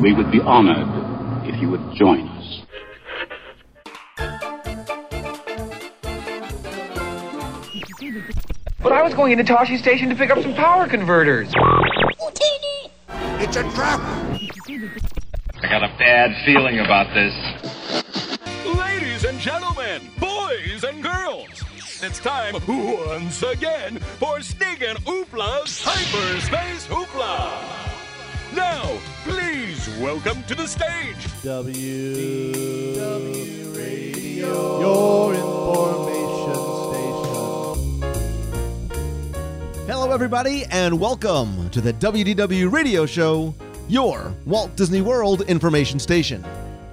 We would be honored if you would join us. But I was going into Tosche Station to pick up some power converters. It's a trap! I got a bad feeling about this. Ladies and gentlemen, boys and girls, it's time once again for Stig and Oopla's Hyperspace Hoopla. Now, please welcome to the stage W W Radio, your information station. Hello, everybody, and welcome to the WDW Radio Show, your Walt Disney World information station.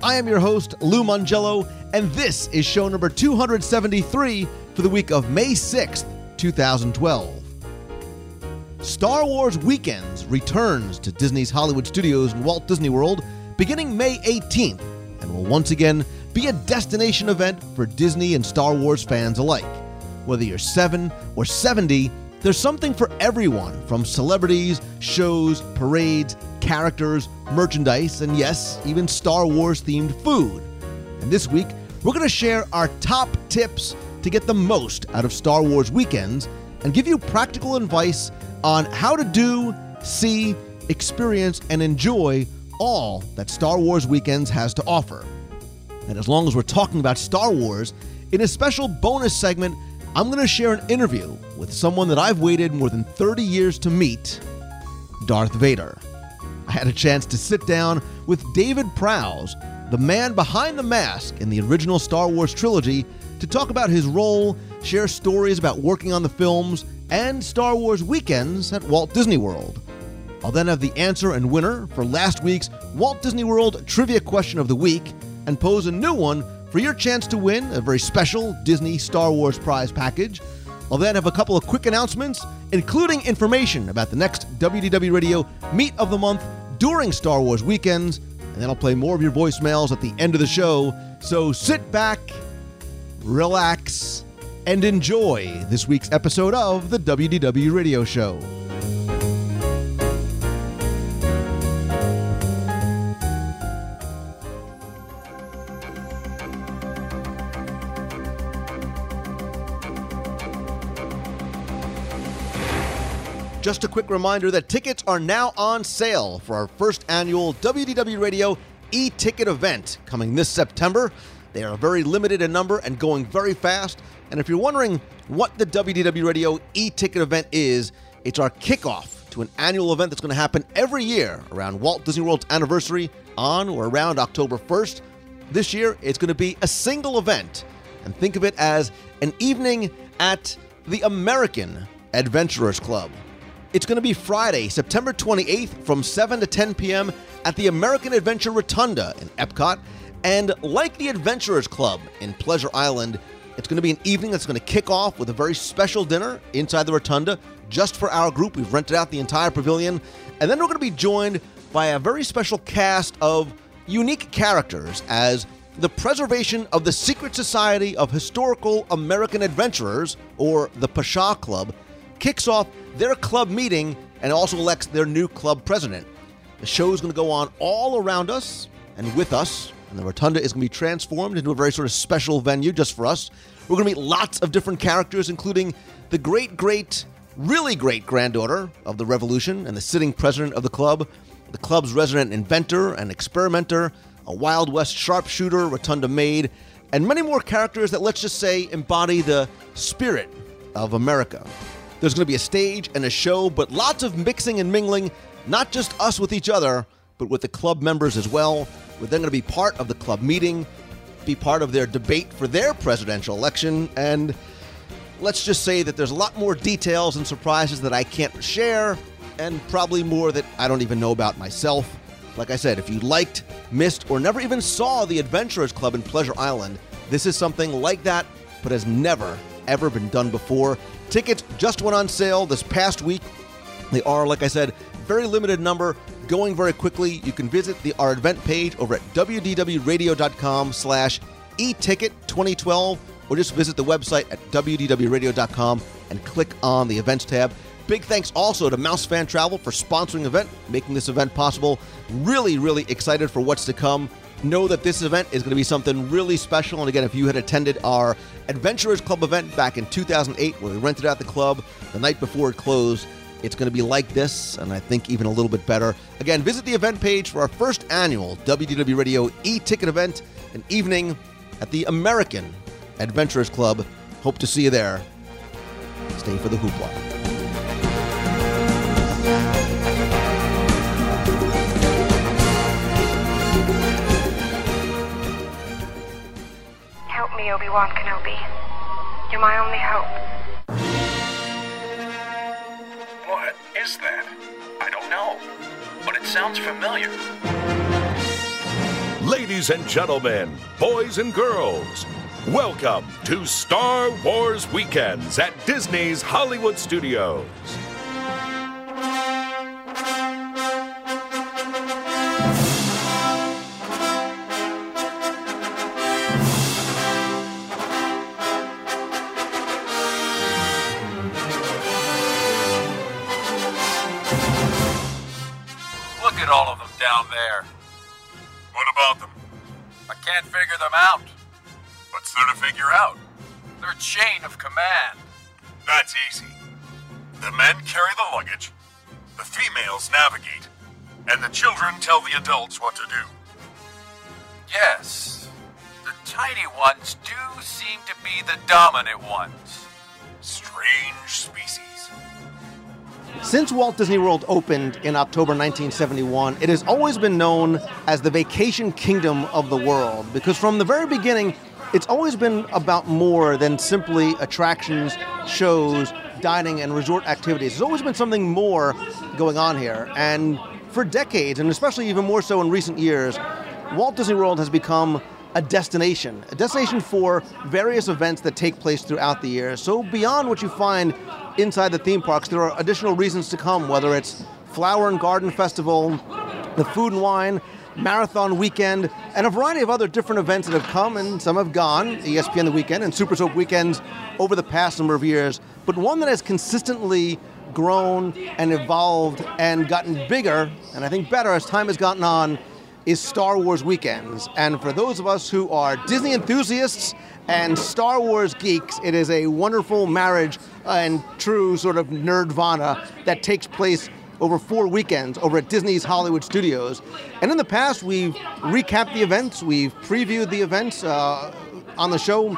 I am your host, Lou Mongello, and this is show number 273 for the week of May 6th, 2012. Star Wars Weekends returns to Disney's Hollywood Studios in Walt Disney World beginning May 18th and will once again be a destination event for Disney and Star Wars fans alike. Whether you're 7 or 70, there's something for everyone from celebrities, shows, parades, characters, merchandise, and yes, even Star Wars themed food. And this week, we're going to share our top tips to get the most out of Star Wars weekends and give you practical advice on how to do, see, experience, and enjoy all that Star Wars Weekends has to offer. And as long as we're talking about Star Wars, in a special bonus segment, I'm going to share an interview with someone that I've waited more than 30 years to meet Darth Vader. I had a chance to sit down with David Prowse, the man behind the mask in the original Star Wars trilogy, to talk about his role, share stories about working on the films, and Star Wars weekends at Walt Disney World. I'll then have the answer and winner for last week's Walt Disney World Trivia Question of the Week and pose a new one for your chance to win a very special Disney Star Wars prize package. I'll then have a couple of quick announcements, including information about the next WDW Radio Meet of the Month during Star Wars weekends, and then I'll play more of your voicemails at the end of the show. So sit back, relax, and enjoy this week's episode of the WDW Radio Show. Just a quick reminder that tickets are now on sale for our first annual WDW Radio e ticket event coming this September. They are very limited in number and going very fast. And if you're wondering what the WDW Radio e ticket event is, it's our kickoff to an annual event that's going to happen every year around Walt Disney World's anniversary on or around October 1st. This year, it's going to be a single event. And think of it as an evening at the American Adventurers Club. It's going to be Friday, September 28th from 7 to 10 p.m. at the American Adventure Rotunda in Epcot. And like the Adventurers Club in Pleasure Island, it's going to be an evening that's going to kick off with a very special dinner inside the Rotunda just for our group. We've rented out the entire pavilion. And then we're going to be joined by a very special cast of unique characters as the preservation of the Secret Society of Historical American Adventurers, or the Pasha Club, kicks off their club meeting and also elects their new club president. The show is going to go on all around us and with us, and the rotunda is going to be transformed into a very sort of special venue just for us. We're going to meet lots of different characters, including the great, great, really great granddaughter of the revolution and the sitting president of the club, the club's resident inventor and experimenter, a Wild West sharpshooter, rotunda maid, and many more characters that, let's just say, embody the spirit of America. There's going to be a stage and a show, but lots of mixing and mingling, not just us with each other, but with the club members as well. We're then going to be part of the club meeting, be part of their debate for their presidential election, and let's just say that there's a lot more details and surprises that I can't share, and probably more that I don't even know about myself. Like I said, if you liked, missed, or never even saw the Adventurers Club in Pleasure Island, this is something like that, but has never, ever been done before. Tickets just went on sale this past week. They are, like I said, very limited number, going very quickly. You can visit the our event page over at wdwradio.com slash eticket2012 or just visit the website at wdwradio.com and click on the events tab. Big thanks also to Mouse Fan Travel for sponsoring the event, making this event possible. Really, really excited for what's to come. Know that this event is going to be something really special. And again, if you had attended our Adventurers Club event back in 2008, where we rented out the club the night before it closed, it's going to be like this, and I think even a little bit better. Again, visit the event page for our first annual WDW Radio e ticket event, an evening at the American Adventurers Club. Hope to see you there. Stay for the hoopla. Help me, Obi-Wan Kenobi. You're my only hope. What is that? I don't know, but it sounds familiar. Ladies and gentlemen, boys and girls, welcome to Star Wars Weekends at Disney's Hollywood Studios. Down there. What about them? I can't figure them out. What's there to figure out? Their chain of command. That's easy. The men carry the luggage, the females navigate, and the children tell the adults what to do. Yes, the tiny ones do seem to be the dominant ones. Strange species. Since Walt Disney World opened in October 1971, it has always been known as the vacation kingdom of the world because from the very beginning, it's always been about more than simply attractions, shows, dining, and resort activities. There's always been something more going on here. And for decades, and especially even more so in recent years, Walt Disney World has become a destination, a destination for various events that take place throughout the year. So beyond what you find inside the theme parks, there are additional reasons to come, whether it's Flower and Garden Festival, the Food and Wine, Marathon Weekend, and a variety of other different events that have come and some have gone, ESPN The Weekend and Super Soap Weekends over the past number of years, but one that has consistently grown and evolved and gotten bigger, and I think better as time has gotten on, is Star Wars Weekends. And for those of us who are Disney enthusiasts and Star Wars geeks, it is a wonderful marriage and true sort of nerdvana that takes place over four weekends over at Disney's Hollywood Studios. And in the past, we've recapped the events, we've previewed the events uh, on the show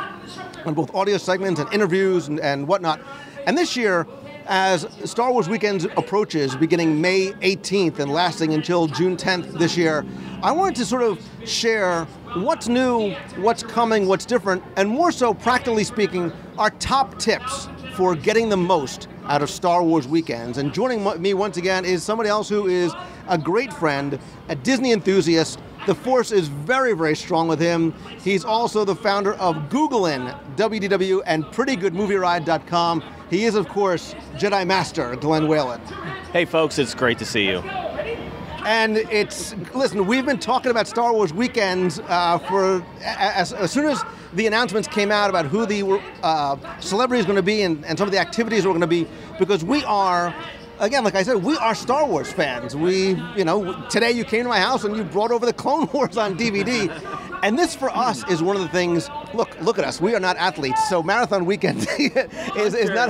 on both audio segments and interviews and, and whatnot. And this year, as Star Wars Weekends approaches, beginning May 18th and lasting until June 10th this year, I wanted to sort of share what's new, what's coming, what's different, and more so, practically speaking, our top tips for getting the most out of Star Wars weekends. And joining me once again is somebody else who is a great friend, a Disney enthusiast. The force is very, very strong with him. He's also the founder of Googlein, WDW, and PrettyGoodMovieRide.com. He is, of course, Jedi Master Glenn Whalen. Hey, folks, it's great to see you. And it's listen. We've been talking about Star Wars weekends uh, for as, as soon as the announcements came out about who the uh, celebrities going to be and, and some of the activities we're going to be, because we are. Again, like I said, we are Star Wars fans. We, you know, today you came to my house and you brought over the Clone Wars on DVD, and this for us is one of the things. Look, look at us. We are not athletes, so marathon weekend is, is not.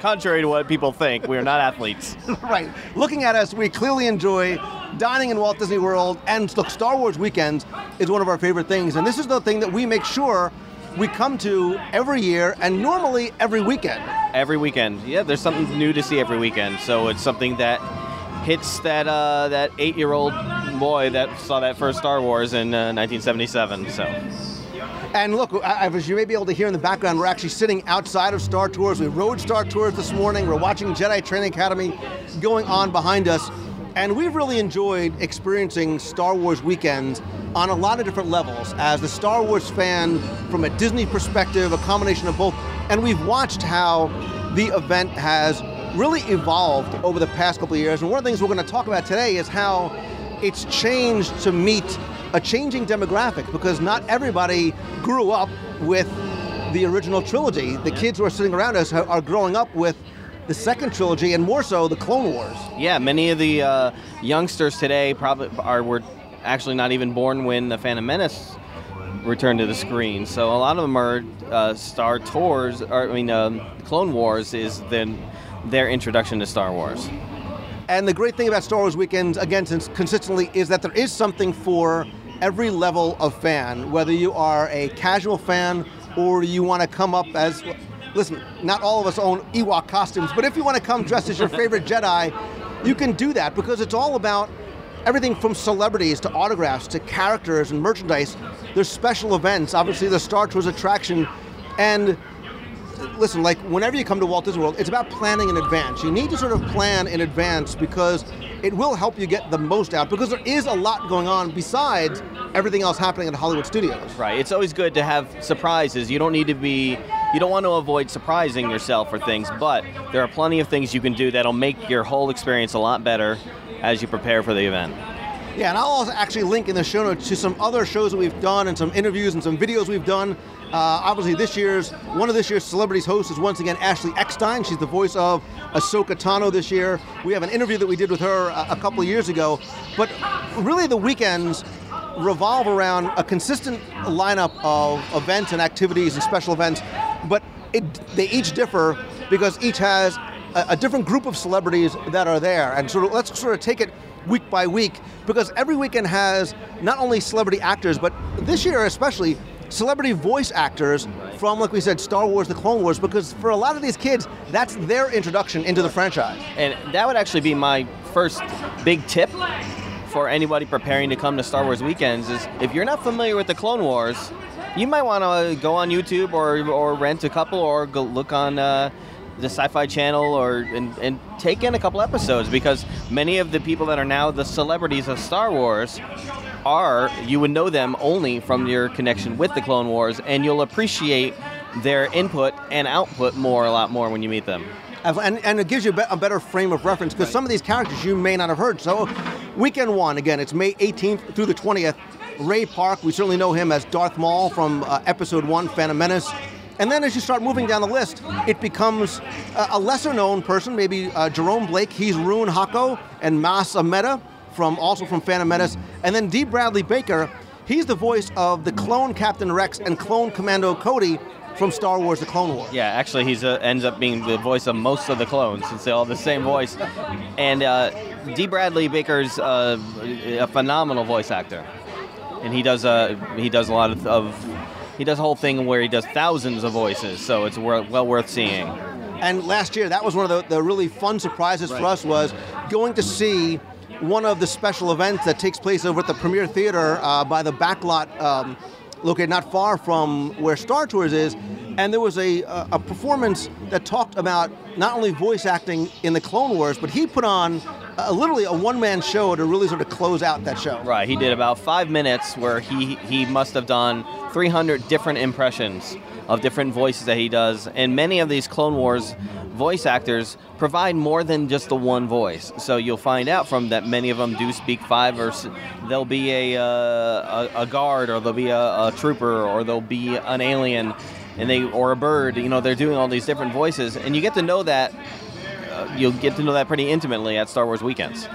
Contrary to what people think, we are not athletes. right. Looking at us, we clearly enjoy dining in Walt Disney World, and look, Star Wars weekends is one of our favorite things, and this is the thing that we make sure we come to every year, and normally every weekend. Every weekend, yeah, there's something new to see every weekend. So it's something that hits that uh, that eight-year-old boy that saw that first Star Wars in uh, 1977. So. And look, I- as you may be able to hear in the background, we're actually sitting outside of Star Tours. We rode Star Tours this morning. We're watching Jedi Training Academy going on behind us. And we've really enjoyed experiencing Star Wars weekends on a lot of different levels. As a Star Wars fan, from a Disney perspective, a combination of both. And we've watched how the event has really evolved over the past couple of years. And one of the things we're going to talk about today is how it's changed to meet a changing demographic because not everybody grew up with the original trilogy. The kids who are sitting around us are growing up with the second trilogy, and more so the Clone Wars. Yeah, many of the uh, youngsters today probably are were actually not even born when the Phantom Menace returned to the screen. So a lot of them are uh, Star Tours, or I mean, um, Clone Wars is then their introduction to Star Wars. And the great thing about Star Wars weekends, again, since consistently, is that there is something for every level of fan, whether you are a casual fan or you want to come up as. Listen, not all of us own Ewok costumes, but if you want to come dressed as your favorite Jedi, you can do that because it's all about everything from celebrities to autographs to characters and merchandise. There's special events, obviously the Star Tours attraction, and listen, like whenever you come to Walt Disney World, it's about planning in advance. You need to sort of plan in advance because it will help you get the most out because there is a lot going on besides everything else happening at Hollywood Studios. Right. It's always good to have surprises. You don't need to be you don't want to avoid surprising yourself for things, but there are plenty of things you can do that'll make your whole experience a lot better as you prepare for the event. Yeah, and I'll also actually link in the show notes to some other shows that we've done and some interviews and some videos we've done. Uh, obviously, this year's one of this year's celebrities hosts is once again Ashley Eckstein. She's the voice of Ahsoka Tano this year. We have an interview that we did with her a, a couple of years ago. But really, the weekends revolve around a consistent lineup of events and activities and special events. But it, they each differ because each has a, a different group of celebrities that are there. And of let's sort of take it week by week because every weekend has not only celebrity actors, but this year especially celebrity voice actors from, like we said, Star Wars, The Clone Wars, because for a lot of these kids, that's their introduction into the franchise. And that would actually be my first big tip for anybody preparing to come to Star Wars weekends is if you're not familiar with the Clone Wars, you might want to go on YouTube or, or rent a couple or go look on uh, the Sci-Fi Channel or and, and take in a couple episodes because many of the people that are now the celebrities of Star Wars are you would know them only from your connection with the Clone Wars, and you'll appreciate their input and output more a lot more when you meet them. And, and it gives you a better frame of reference because some of these characters you may not have heard. So, weekend one, again, it's May 18th through the 20th. Ray Park, we certainly know him as Darth Maul from uh, Episode 1, Phantom Menace. And then as you start moving down the list, it becomes a, a lesser known person, maybe uh, Jerome Blake. He's Rune Haako and Mas Amedda from also from Phantom Menace. And then Dee Bradley Baker, he's the voice of the clone Captain Rex and clone Commander Cody from Star Wars: The Clone Wars. Yeah, actually, he uh, ends up being the voice of most of the clones since they all have the same voice. And uh, Dee Bradley Baker's uh, a phenomenal voice actor, and he does uh, he does a lot of, of he does a whole thing where he does thousands of voices, so it's wor- well worth seeing. And last year, that was one of the, the really fun surprises right. for us was going to see one of the special events that takes place over at the Premiere Theater uh, by the backlot um, located not far from where Star Tours is. And there was a, a performance that talked about not only voice acting in the Clone Wars, but he put on a, literally a one-man show to really sort of close out that show. Right. He did about five minutes where he he must have done 300 different impressions of different voices that he does, and many of these Clone Wars voice actors provide more than just the one voice. So you'll find out from that many of them do speak five, or there'll be a uh, a, a, guard, or there'll be a, a trooper, or there'll be an alien, and they or a bird. You know, they're doing all these different voices, and you get to know that. Uh, you'll get to know that pretty intimately at Star Wars weekends.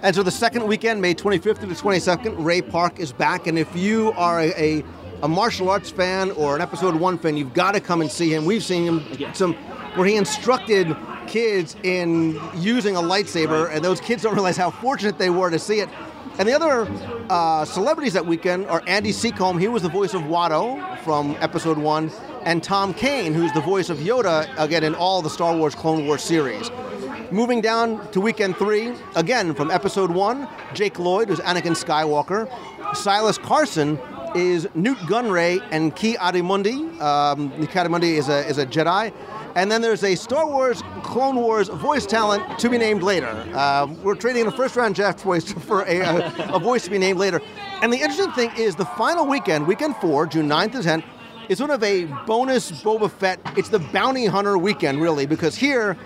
And so the second weekend, May 25th to the 22nd, Ray Park is back. And if you are a, a, a martial arts fan or an episode one fan, you've got to come and see him. We've seen him some where he instructed kids in using a lightsaber, right. and those kids don't realize how fortunate they were to see it. And the other uh, celebrities that weekend are Andy Secombe. He was the voice of Watto from Episode One, and Tom Kane, who's the voice of Yoda again in all the Star Wars Clone Wars series. Moving down to weekend three, again from Episode One, Jake Lloyd, who's Anakin Skywalker. Silas Carson is Nute Gunray and Ki-Adi-Mundi. Um, Ki-Adi-Mundi is a, is a Jedi. And then there's a Star Wars Clone Wars voice talent to be named later. Uh, we're trading a first round draft voice for a, a, a, voice to be named later. And the interesting thing is the final weekend, weekend four, June 9th to 10th, is sort of a bonus Boba Fett. It's the bounty hunter weekend, really, because here,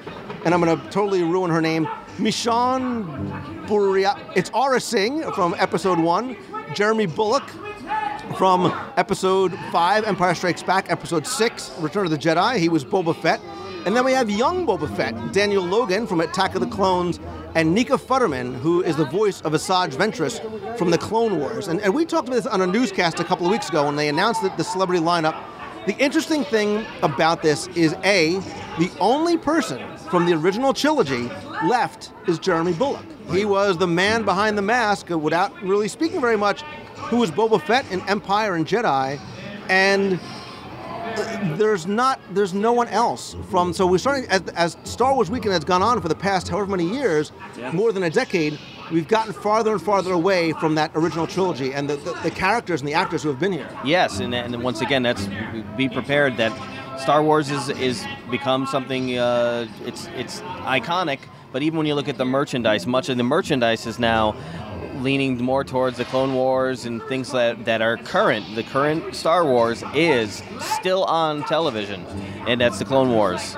and I'm going to totally ruin her name, Mishan Buria. It's Aurra Sing from episode one, Jeremy Bulloch from episode 5, Empire Strikes Back, episode 6, Return of the Jedi. He was Boba Fett. And then we have young Boba Fett, Daniel Logan from Attack of the Clones, and Nika Futterman, who is the voice of Asajj Ventress from the Clone Wars. And, and we talked about this on a newscast a couple of weeks ago when they announced the celebrity lineup. The interesting thing about this is A, the only person from the original trilogy left is Jeremy Bulloch. He was the man behind the mask, without really speaking very much, who was Boba Fett in Empire and Jedi. And uh, there's not there's no one else from so we're starting as, as Star Wars weekend has gone on for the past however many years more than a decade we've gotten farther and farther away from that original trilogy and the, the, the characters and the actors who have been here Yes, and, and once again, that's be prepared that Star Wars is is become something. Uh, it's it's iconic, but even when you look at the merchandise, much of the merchandise is now leaning more towards the Clone Wars and things that, that are current. The current Star Wars is still on television, and that's the Clone Wars.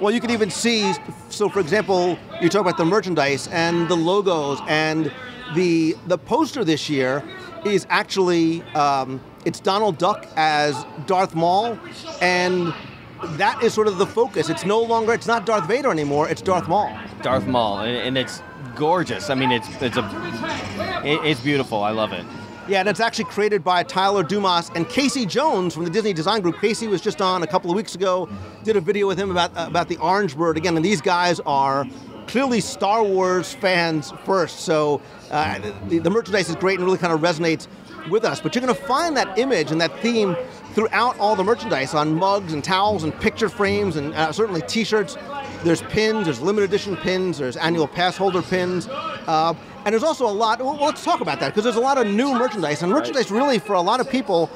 Well, you can even see. So, for example, you talk about the merchandise and the logos and the the poster this year is actually um, it's Donald Duck as Darth Maul, and that is sort of the focus. It's no longer it's not Darth Vader anymore. It's Darth Maul. Darth Maul, and, and it's gorgeous. I mean, it's it's a it, it's beautiful. I love it. Yeah, and it's actually created by Tyler Dumas and Casey Jones from the Disney Design Group. Casey was just on a couple of weeks ago. Did a video with him about about the Orange Bird again, and these guys are clearly Star Wars fans first. So uh, the, the merchandise is great and really kind of resonates with us. But you're going to find that image and that theme throughout all the merchandise on mugs and towels and picture frames and uh, certainly T-shirts. There's pins, there's limited edition pins, there's annual pass holder pins, uh, and there's also a lot. Well, let's talk about that because there's a lot of new merchandise, and merchandise really for a lot of people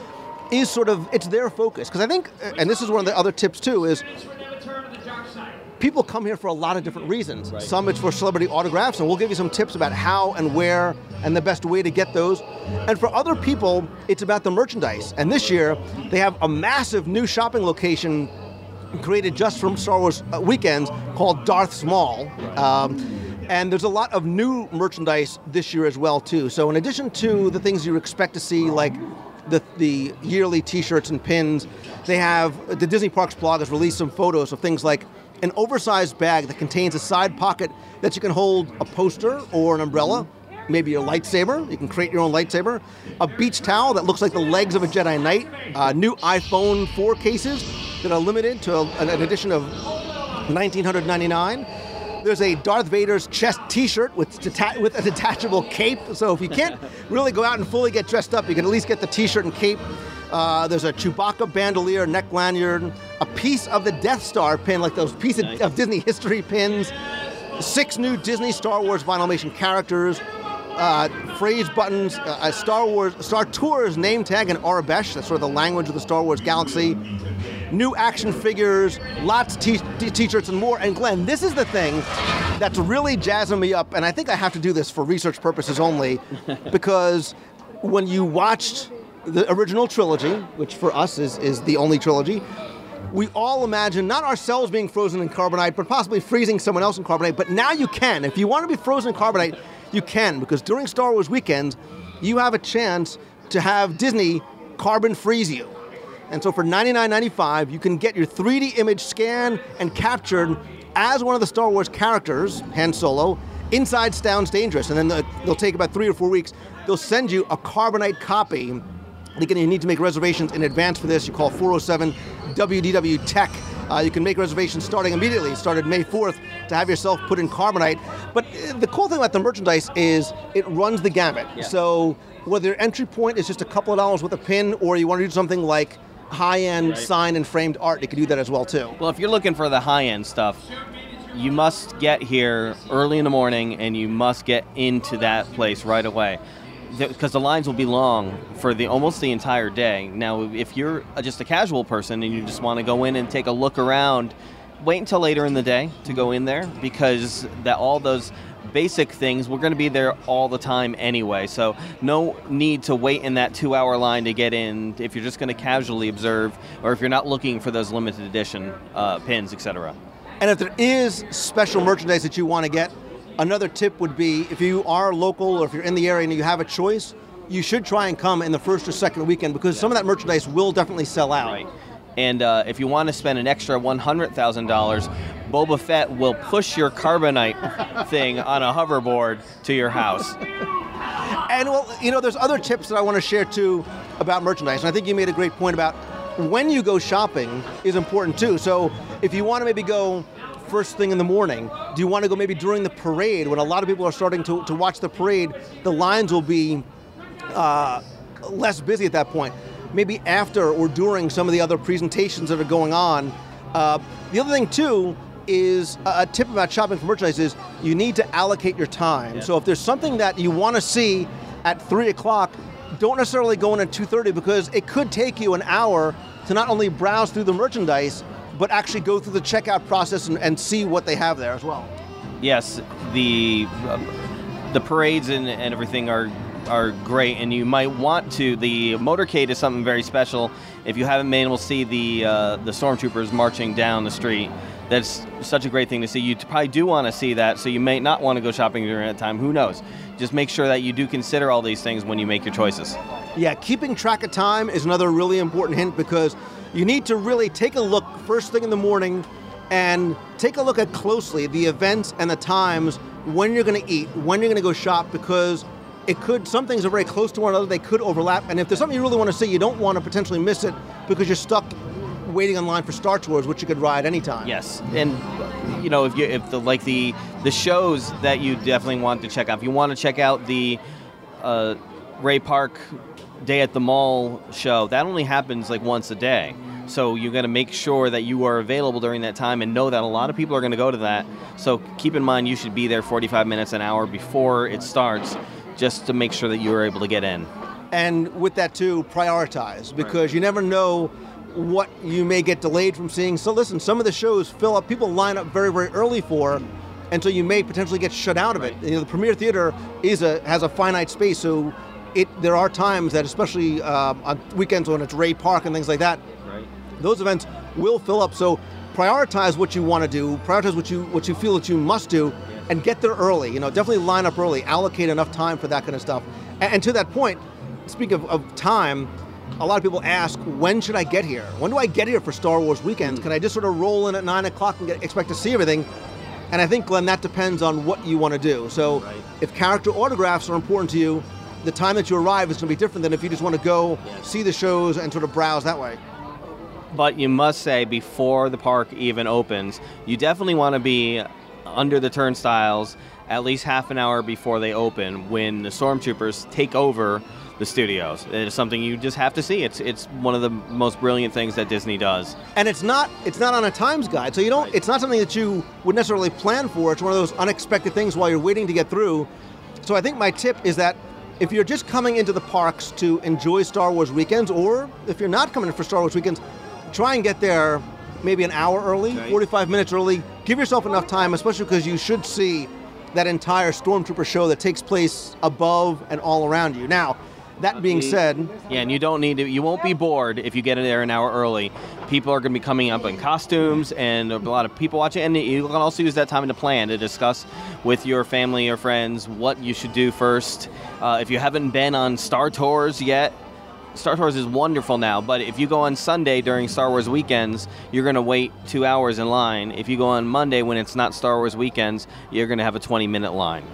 is sort of it's their focus. Because I think, and this is one of the other tips too, is people come here for a lot of different reasons. Some it's for celebrity autographs, and we'll give you some tips about how and where and the best way to get those. And for other people, it's about the merchandise. And this year, they have a massive new shopping location created just from Star Wars uh, weekends called Darth Mall. Um, and there's a lot of new merchandise this year as well too. So in addition to the things you expect to see, like the, the yearly T-shirts and pins, they have the Disney Parks blog has released some photos of things like an oversized bag that contains a side pocket that you can hold a poster or an umbrella, maybe a lightsaber. You can create your own lightsaber. A beach towel that looks like the legs of a Jedi Knight. Uh, new iPhone 4 cases that are limited to an, an edition of 1999. There's a Darth Vader's chest T-shirt with, deta- with a detachable cape. So if you can't really go out and fully get dressed up, you can at least get the T-shirt and cape. Uh, there's a Chewbacca bandolier, neck lanyard, a piece of the Death Star pin, like those pieces Nice. of Disney history pins. Six new Disney Star Wars vinylmation characters. Uh, phrase buttons, uh, a Star Wars Star Tours name tag in Aurebesh. That's sort of the language of the Star Wars galaxy new action figures, lots of t- t- t-shirts and more. And Glenn, this is the thing that's really jazzing me up, and I think I have to do this for research purposes only, because when you watched the original trilogy, which for us is, is the only trilogy, we all imagine not ourselves being frozen in carbonite, but possibly freezing someone else in carbonite. But now you can. If you want to be frozen in carbonite, you can, because during Star Wars weekends, you have a chance to have Disney carbon freeze you. And so for $99.95, you can get your 3D image scanned and captured as one of the Star Wars characters, Han Solo, inside Sounds Dangerous. And then the, they'll take about three or four weeks. They'll send you a carbonite copy. Again, you need to make reservations in advance for this. You call 407 WDW Tech. Uh, you can make reservations starting immediately, started May 4th, to have yourself put in carbonite. But uh, the cool thing about the merchandise is it runs the gamut. So whether your entry point is just a couple of dollars with a pin, or you want to do something like high-end signed and framed art, you can do that as well too. Well, if you're looking for the high end stuff, you must get here early in the morning and you must get into that place right away. Because the lines will be long for the almost the entire day. Now, if you're just a casual person and you just want to go in and take a look around, wait until later in the day to go in there because that all those basic things we're going to be there all the time anyway. So no need to wait in that two-hour line to get in if you're just going to casually observe or if you're not looking for those limited edition uh, pins, etc. And if there is special merchandise that you want to get, another tip would be if you are local or if you're in the area and you have a choice, you should try and come in the first or second weekend because some of that merchandise will definitely sell out. Right. And uh, if you want to spend an extra $100,000, Boba Fett will push your carbonite thing on a hoverboard to your house. And well, you know, there's other tips that I want to share too about merchandise. And I think you made a great point about when you go shopping is important too. So if you want to maybe go first thing in the morning, do you want to go maybe during the parade when a lot of people are starting to, to watch the parade? The lines will be uh, less busy at that point. Maybe after or during some of the other presentations that are going on. Uh, the other thing too is a tip about shopping for merchandise is you need to allocate your time. Yeah. So if there's something that you want to see at three o'clock, don't necessarily go in at 2.30 because it could take you an hour to not only browse through the merchandise, but actually go through the checkout process and, and see what they have there as well. Yes, the uh, the parades and, and everything are are great, and you might want to. The motorcade is something very special. If you haven't been able to see the uh, the stormtroopers marching down the street, that's such a great thing to see. You probably do want to see that, so you may not want to go shopping during that time. Who knows? Just make sure that you do consider all these things when you make your choices. Yeah, keeping track of time is another really important hint because you need to really take a look first thing in the morning and take a look at closely the events and the times when you're going to eat, when you're going to go shop because it could some things are very close to one another, they could overlap and if there's something you really want to see, you don't want to potentially miss it because you're stuck waiting in line for Star Tours which you could ride anytime. Yes, and you know if you if the like the the shows that you definitely want to check out. If you want to check out the uh, Ray Park Day at the Mall show, that only happens like once a day. So you got to make sure that you are available during that time and know that a lot of people are going to go to that. So keep in mind you should be there 45 minutes an hour before it starts, just to make sure that you are able to get in. and with that too prioritize because you never know what you may get delayed from seeing. So listen some of the shows fill up people line up very very early for and so you may potentially get shut out of it. You know the premiere theater is a has a finite space so it there are times that especially um, on weekends when it's ray park and things like that Right. those events will fill up. So prioritize what you want to do prioritize what you what you feel that you must do and get there early. You know definitely line up early allocate enough time for that kind of stuff. And, and to that point speak of, of time a lot of people ask when should i get here? When do i get here for star wars weekends? Hmm. Can i just sort of roll in at 9 o'clock and get, expect to see everything? And i think glenn that depends on what you want to do. So Right. if character autographs are important to you the time that you arrive is going to be different than if you just want to go see the shows and sort of browse that way. But you must say before the park even opens, you definitely want to be under the turnstiles at least half an hour before they open when the stormtroopers take over the studios. It is something you just have to see. It's it's one of the most brilliant things that Disney does. and it's not it's not on a times guide so you don't it's not something that you would necessarily plan for it's one of those unexpected things while you're waiting to get through so i think my tip is that if you're just coming into the parks to enjoy star wars weekends or if you're not coming in for star wars weekends try and get there maybe an hour early Right. 45 minutes early give yourself enough time especially because you should see that entire stormtrooper show that takes place above and all around you now that being said Yeah, and you don't need to. You won't be bored if you get in there an hour early. People are going to be coming up in costumes, and a lot of people watching. And you can also use that time to plan to discuss with your family or friends what you should do first. Uh, if you haven't been on Star Tours yet, Star Tours is wonderful now. But if you go on Sunday during Star Wars weekends, you're going to wait two hours in line. If you go on Monday when it's not Star Wars weekends, you're going to have a 20 minute line.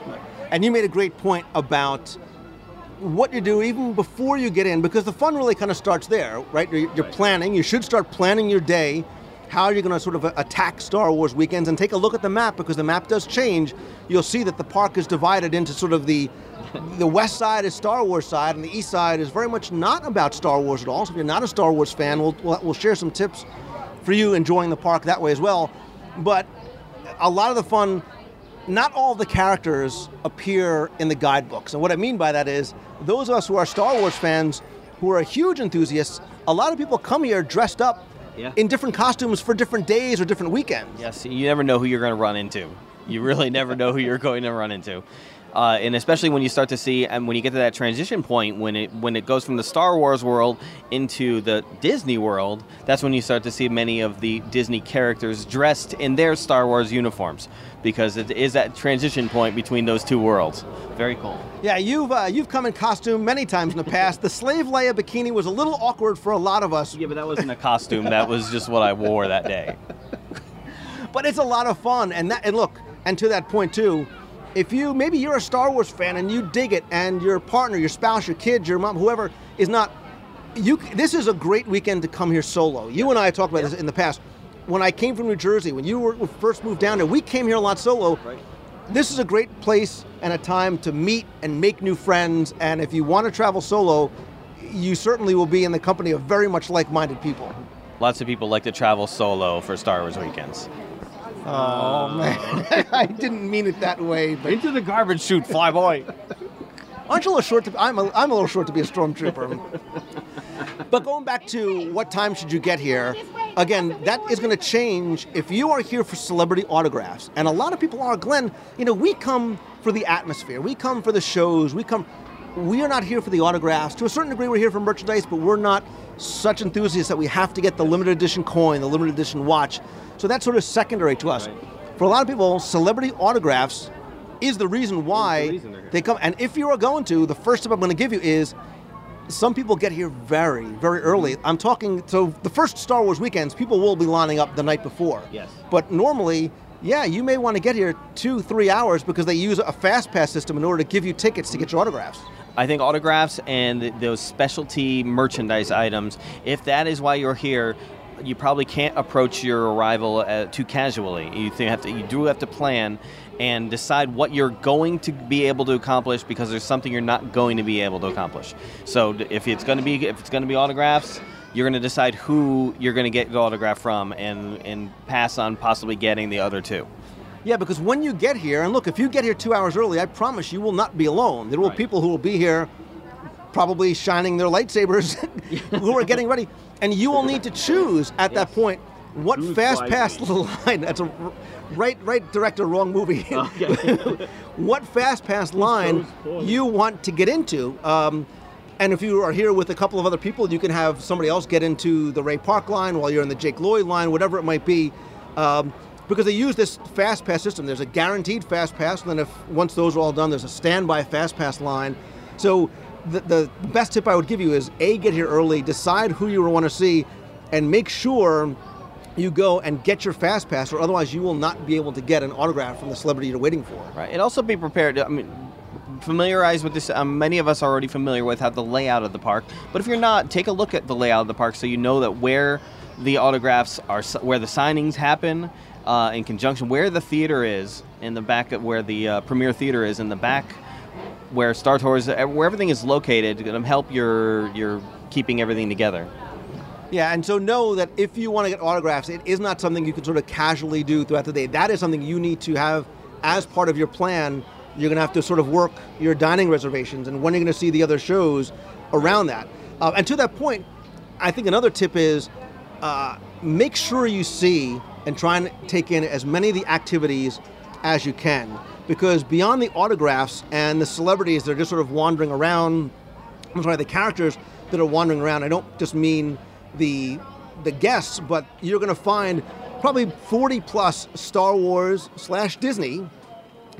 And you made a great point about what you do even before you get in, because the fun really kind of starts there, right? You're, you're planning. You should start planning your day. How you're going to sort of attack Star Wars weekends and take a look at the map because the map does change. You'll see that the park is divided into sort of the the west side is Star Wars side, and the east side is very much not about Star Wars at all. So if you're not a Star Wars fan, we'll we'll, we'll share some tips for you enjoying the park that way as well. But a lot of the fun not all the characters appear in the guidebooks. And what I mean by that is, those of us who are Star Wars fans, who are huge enthusiasts, a lot of people come here dressed up Yeah. in different costumes for different days or different weekends. Yes, you never know who you're going to run into. You really never know who you're going to run into. Uh, and especially when you start to see, and when you get to that transition point, when it when it goes from the Star Wars world into the Disney world, that's when you start to see many of the Disney characters dressed in their Star Wars uniforms, because it is that transition point between those two worlds. Very cool. Yeah, you've uh, you've come in costume many times in the past. the slave Leia bikini was a little awkward for a lot of us. Yeah, but that wasn't a costume. that was just what I wore that day. but it's a lot of fun, and that and look, and to that point too, if you maybe you're a Star Wars fan and you dig it, and your partner, your spouse, your kids, your mom, whoever is not, you. This is a great weekend to come here solo. You and I talked about this in the past. When I came from New Jersey, when you were first moved down there, we came here a lot solo. Right. This is a great place and a time to meet and make new friends. And if you want to travel solo, you certainly will be in the company of very much like-minded people. Lots of people like to travel solo for Star Wars weekends. Oh uh, man, I didn't mean it that way. But Into the garbage chute, flyboy. aren't you a little short to? I'm a, I'm a little short to be a stormtrooper. but going back to what time should you get here? Again, that is going to change if you are here for celebrity autographs, and a lot of people are. Glenn, you know, we come for the atmosphere. We come for the shows. We come. We are not here for the autographs. To a certain degree, we're here for merchandise, but we're not such enthusiasts that we have to get the limited edition coin, the limited edition watch. So that's sort of secondary to us. For a lot of people, celebrity autographs is the reason why reason they're they come. And if you are going to, the first tip I'm going to give you is some people get here very, very early. Mm-hmm. I'm talking, so the first Star Wars weekends, people will be lining up the night before. Yes. But normally, yeah, you may want to get here two, three hours because they use a fast pass system in order to give you tickets to get your autographs. I think autographs and those specialty merchandise items, if that is why you're here, you probably can't approach your arrival uh, too casually. You think have to, you do have to plan and decide what you're going to be able to accomplish because there's something you're not going to be able to accomplish. So if it's going to be if it's going to be autographs, you're going to decide who you're going to get the autograph from and and pass on possibly getting the other two. Yeah, because when you get here, and look, if you get here two hours early, I promise you will not be alone. There will be people who will be here probably shining their lightsabers who are getting ready. And you will need to choose at that point what fast pass line. That's a r- right, right director, wrong movie. what fast pass line you want to get into. Um, and if you are here with a couple of other people, you can have somebody else get into the Ray Park line while you're in the Jake Lloyd line, whatever it might be. Um, because they use this fast pass system. There's a guaranteed fast pass, and then if once those are all done, there's a standby fast pass line. So the, the best tip I would give you is a get here early, decide who you want to see, and make sure you go and get your fast pass, or otherwise you will not be able to get an autograph from the celebrity you're waiting for. Right. And also be prepared. I mean, familiarize with this. Um, many of us are already familiar with how the layout of the park. But if you're not, take a look at the layout of the park so you know that where the autographs are, where the signings happen, uh, in conjunction, where the theater is in the back, of where the uh, premiere theater is in the back, where Star Tours, where everything is located, going to help your your keeping everything together. Yeah, and so know that if you want to get autographs, it is not something you can sort of casually do throughout the day. That is something you need to have as part of your plan. You're going to have to sort of work your dining reservations and when you're going to see the other shows around that. Uh, and to that point, I think another tip is uh, make sure you see and try and take in as many of the activities as you can. Because beyond the autographs and the celebrities that are just sort of wandering around, I'm sorry, the characters that are wandering around, I don't just mean the the guests, but you're going to find probably 40 plus Star Wars slash Disney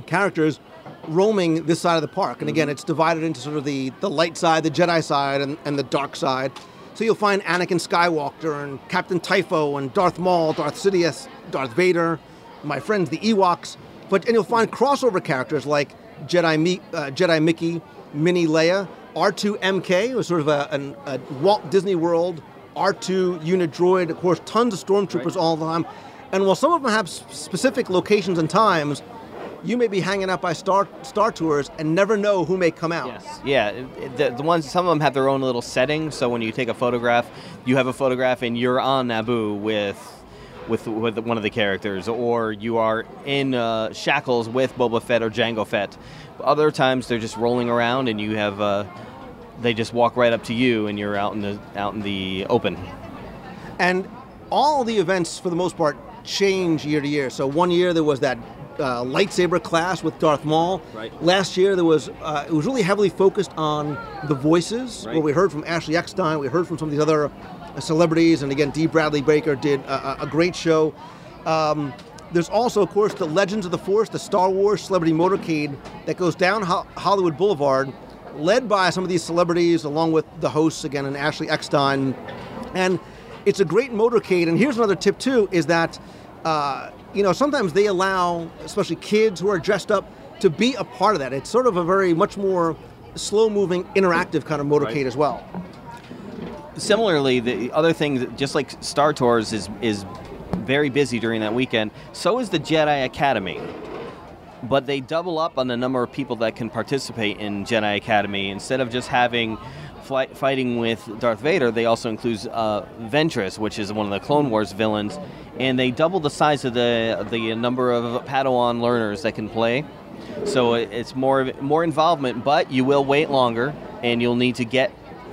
characters roaming this side of the park. And again, it's divided into sort of the, the light side, the Jedi side, and, and the dark side. So you'll find Anakin Skywalker and Captain Typho and Darth Maul, Darth Sidious, Darth Vader, my friends the Ewoks. But and you'll find crossover characters like Jedi, Mi- uh, Jedi Mickey, Minnie Leia, R2MK, was sort of a, an, a Walt Disney World R2 unit droid. Of course, tons of stormtroopers all the time. And while some of them have specific locations and times, you may be hanging out by Star Star Tours and never know who may come out. Yes. Yeah, the, the ones some of them have their own little setting. So when you take a photograph, you have a photograph and you're on Naboo with with with one of the characters, or you are in uh, shackles with Boba Fett or Jango Fett. Other times they're just rolling around and you have uh, they just walk right up to you and you're out in the out in the open. And all the events, for the most part, change year to year. So one year there was that uh, lightsaber class with Darth Maul. Right. Last year there was uh, it was really heavily focused on the voices, Right. where we heard from Ashley Eckstein, we heard from some of these other uh, celebrities, and again, Dee Bradley Baker did a, a- a great show. Um, there's also, of course, the Legends of the Force, the Star Wars Celebrity Motorcade that goes down Ho- Hollywood Boulevard, led by some of these celebrities, along with the hosts again and Ashley Eckstein. And it's a great motorcade. And here's another tip too: is that uh, you know sometimes they allow, especially kids who are dressed up, to be a part of that. It's sort of a very much more slow-moving, interactive kind of motorcade Right. as well. Similarly, the other thing, that- just like Star Tours is is very busy during that weekend, so is the Jedi Academy. But they double up on the number of people that can participate in Jedi Academy. Instead of just having fighting with Darth Vader, they also include uh, Ventress, which is one of the Clone Wars villains, and they double the size of the the number of Padawan learners that can play. So it's more more involvement, but you will wait longer, and you'll need to get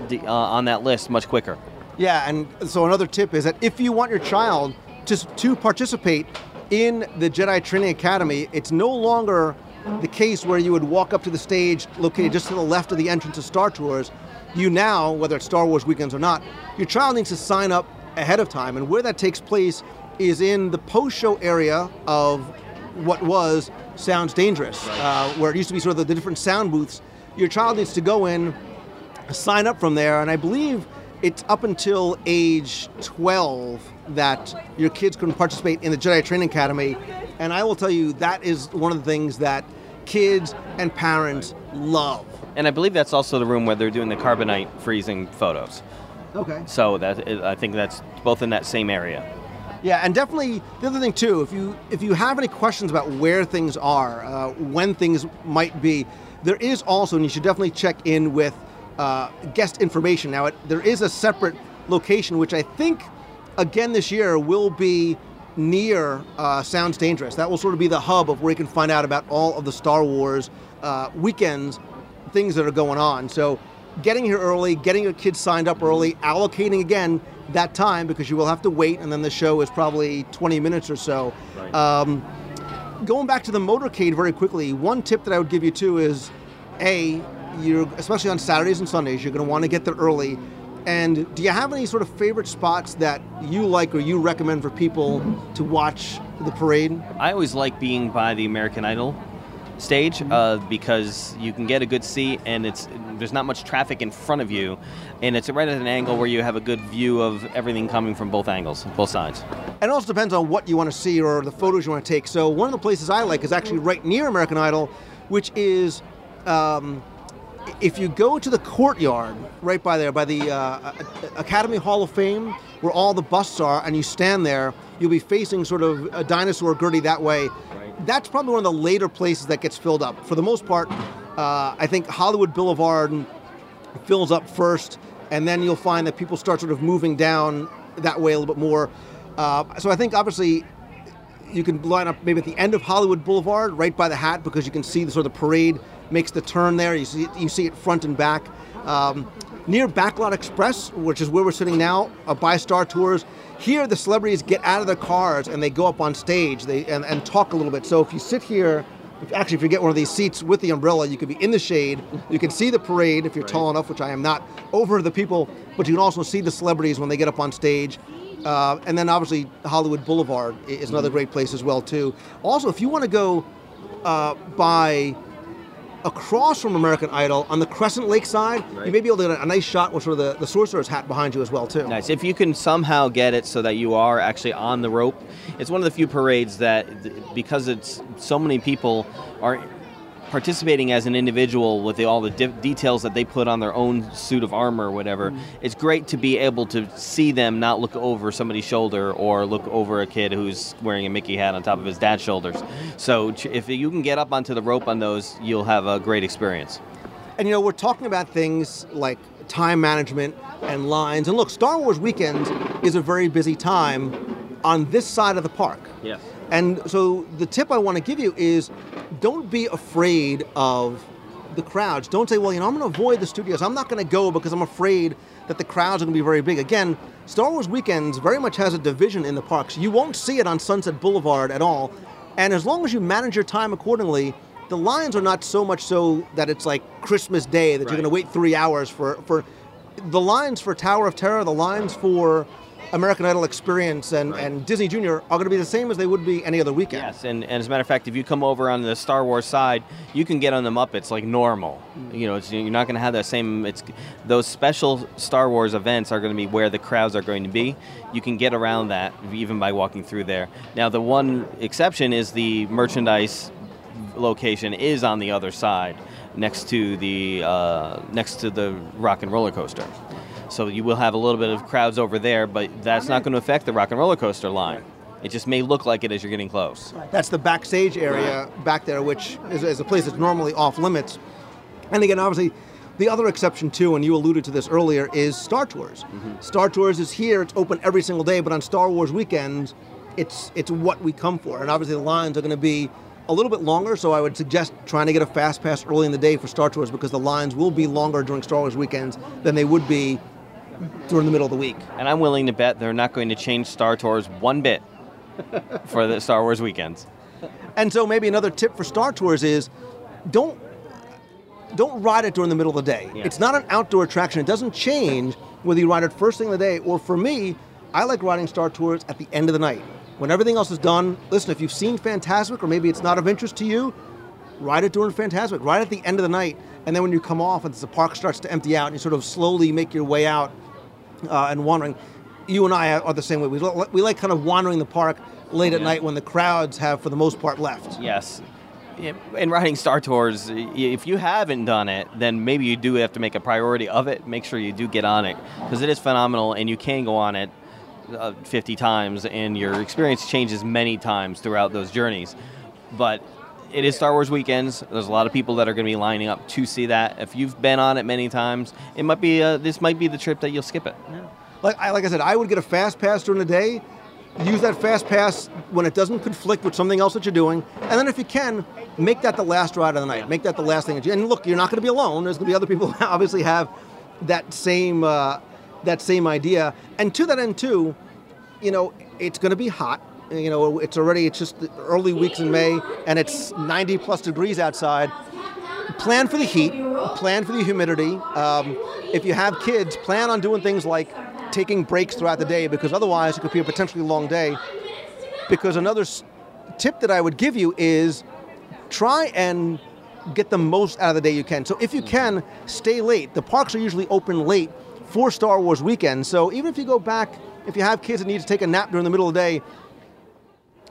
the, uh, on that list much quicker. Yeah, and so another tip is that if you want your child to, to participate in the Jedi Training Academy, it's no longer the case where you would walk up to the stage located just to the left of the entrance of Star Tours. You now, whether it's Star Wars weekends or not, your child needs to sign up ahead of time. And where that takes place is in the post show area of what was Sounds Dangerous, uh, where it used to be sort of the, the different sound booths. Your child needs to go in, sign up from there, and I believe it's up until age 12 that your kids can participate in the Jedi Training Academy. And I will tell you, that is one of the things that kids and parents love. And I believe that's also the room where they're doing the carbonite freezing photos. Okay. So that I think that's both in that same area. Yeah, and definitely the other thing too, if you if you have any questions about where things are, uh, when things might be, there is also, and you should definitely check in with uh, guest information. Now, it, there is a separate location which I think, again this year, will be near uh, Sounds Dangerous. That will sort of be the hub of where you can find out about all of the Star Wars uh, weekends, things that are going on. So, getting here early, getting your kids signed up early, allocating again that time because you will have to wait, and then the show is probably 20 minutes or so. Right. Um, going back to the motorcade very quickly, one tip that I would give you too is, a, you're especially on Saturdays and Sundays, you're going to want to get there early. And do you have any sort of favorite spots that you like or you recommend for people to watch the parade? I always like being by the American Idol stage uh, because you can get a good seat and it's there's not much traffic in front of you, and it's right at an angle where you have a good view of everything coming from both angles, both sides. And it also depends on what you want to see or the photos you want to take. So one of the places I like is actually right near American Idol, which is um, if you go to the courtyard right by there, by the uh, Academy Hall of Fame, where all the busts are, and you stand there, you'll be facing sort of a dinosaur Gertie that way. That's probably one of the later places that gets filled up. For the most part, uh, I think Hollywood Boulevard fills up first, and then you'll find that people start sort of moving down that way a little bit more. Uh, so I think obviously you can line up maybe at the end of Hollywood Boulevard, right by the hat, because you can see the sort of parade makes the turn there. You see you see it front and back. Um, near Backlot Express, which is where we're sitting now, uh, by Star Tours. Here, the celebrities get out of their cars and they go up on stage they, and, and talk a little bit. So if you sit here, if, actually, if you get one of these seats with the umbrella, you could be in the shade. You can see the parade if you're tall enough, which I am not, over the people, but you can also see the celebrities when they get up on stage. Uh, and then obviously Hollywood Boulevard is another great place as well too. Also, if you want to go uh, by across from American Idol on the Crescent Lake side, you may be able to get a, a nice shot with sort of the, the sorcerer's hat behind you as well too. Nice. If you can somehow get it so that you are actually on the rope, it's one of the few parades that, because it's so many people are participating as an individual with the, all the details that they put on their own suit of armor or whatever, mm. it's great to be able to see them not look over somebody's shoulder or look over a kid who's wearing a Mickey hat on top of his dad's shoulders. So ch- if you can get up onto the rope on those, you'll have a great experience. And you know, we're talking about things like time management and lines. And look, Star Wars weekend is a very busy time on this side of the park. Yes. And so the tip I want to give you is don't be afraid of the crowds. Don't say, well, you know, I'm going to avoid the studios. I'm not going to go because I'm afraid that the crowds are going to be very big. Again, Star Wars Weekends very much has a division in the parks. You won't see it on Sunset Boulevard at all. And as long as you manage your time accordingly, the lines are not so much so that it's like Christmas Day that you're going to wait three hours for for the lines for Tower of Terror, the lines for American Idol Experience and, and Disney Junior are going to be the same as they would be any other weekend. Yes, and, and as a matter of fact, if you come over on the Star Wars side, you can get on the Muppets like normal. You know, it's, you're not going to have that same. It's those special Star Wars events are going to be where the crowds are going to be. You can get around that even by walking through there. Now, the one exception is the merchandise location is on the other side, next to the uh, next to the Rock and Roller Coaster. So you will have a little bit of crowds over there, but that's not going to affect the Rock and Roller Coaster line. It just may look like it as you're getting close. That's the backstage area back there, which is, is a place that's normally off limits. And again, obviously, the other exception too, and you alluded to this earlier, is Star Tours. Mm-hmm. Star Tours is here; it's open every single day. But on Star Wars weekends, it's it's what we come for. And obviously, the lines are going to be a little bit longer. So I would suggest trying to get a fast pass early in the day for Star Tours because the lines will be longer during Star Wars weekends than they would be during the middle of the week. And I'm willing to bet they're not going to change Star Tours one bit for the Star Wars weekends. And so maybe another tip for Star Tours is don't don't ride it during the middle of the day. It's not an outdoor attraction. It doesn't change whether you ride it first thing of the day or for me, I like riding Star Tours at the end of the night. When everything else is done, listen, if you've seen Fantasmic or maybe it's not of interest to you, ride it during Fantasmic, ride at the end of the night, and then when you come off and the park starts to empty out and you sort of slowly make your way out uh, and wandering, you and I are the same way. We, li- we like kind of wandering the park late at night when the crowds have, for the most part, left. Yes. Yeah, In riding Star Tours, if you haven't done it, then maybe you do have to make a priority of it. Make sure you do get on it because it is phenomenal, and you can go on it uh, 50 times, and your experience changes many times throughout those journeys. But it is Star Wars weekends. There's a lot of people that are going to be lining up to see that. If you've been on it many times, it might be uh, this might be the trip that you'll skip it. Like I, like I said, I would get a fast pass during the day. Use that fast pass when it doesn't conflict with something else that you're doing, and then if you can, make that the last ride of the night. Make that the last thing. that you- And look, you're not going to be alone. There's going to be other people who obviously have that same uh, that same idea. And to that end, too, you know, it's going to be hot. You know, it's already it's just early weeks in May, and it's 90 plus degrees outside. Plan for the heat. Plan for the humidity. Um, if you have kids, plan on doing things like taking breaks throughout the day because otherwise it could be a potentially long day. Because another tip that I would give you is try and get the most out of the day you can. So if you can, stay late. The parks are usually open late for Star Wars weekend. So even if you go back, if you have kids that need to take a nap during the middle of the day,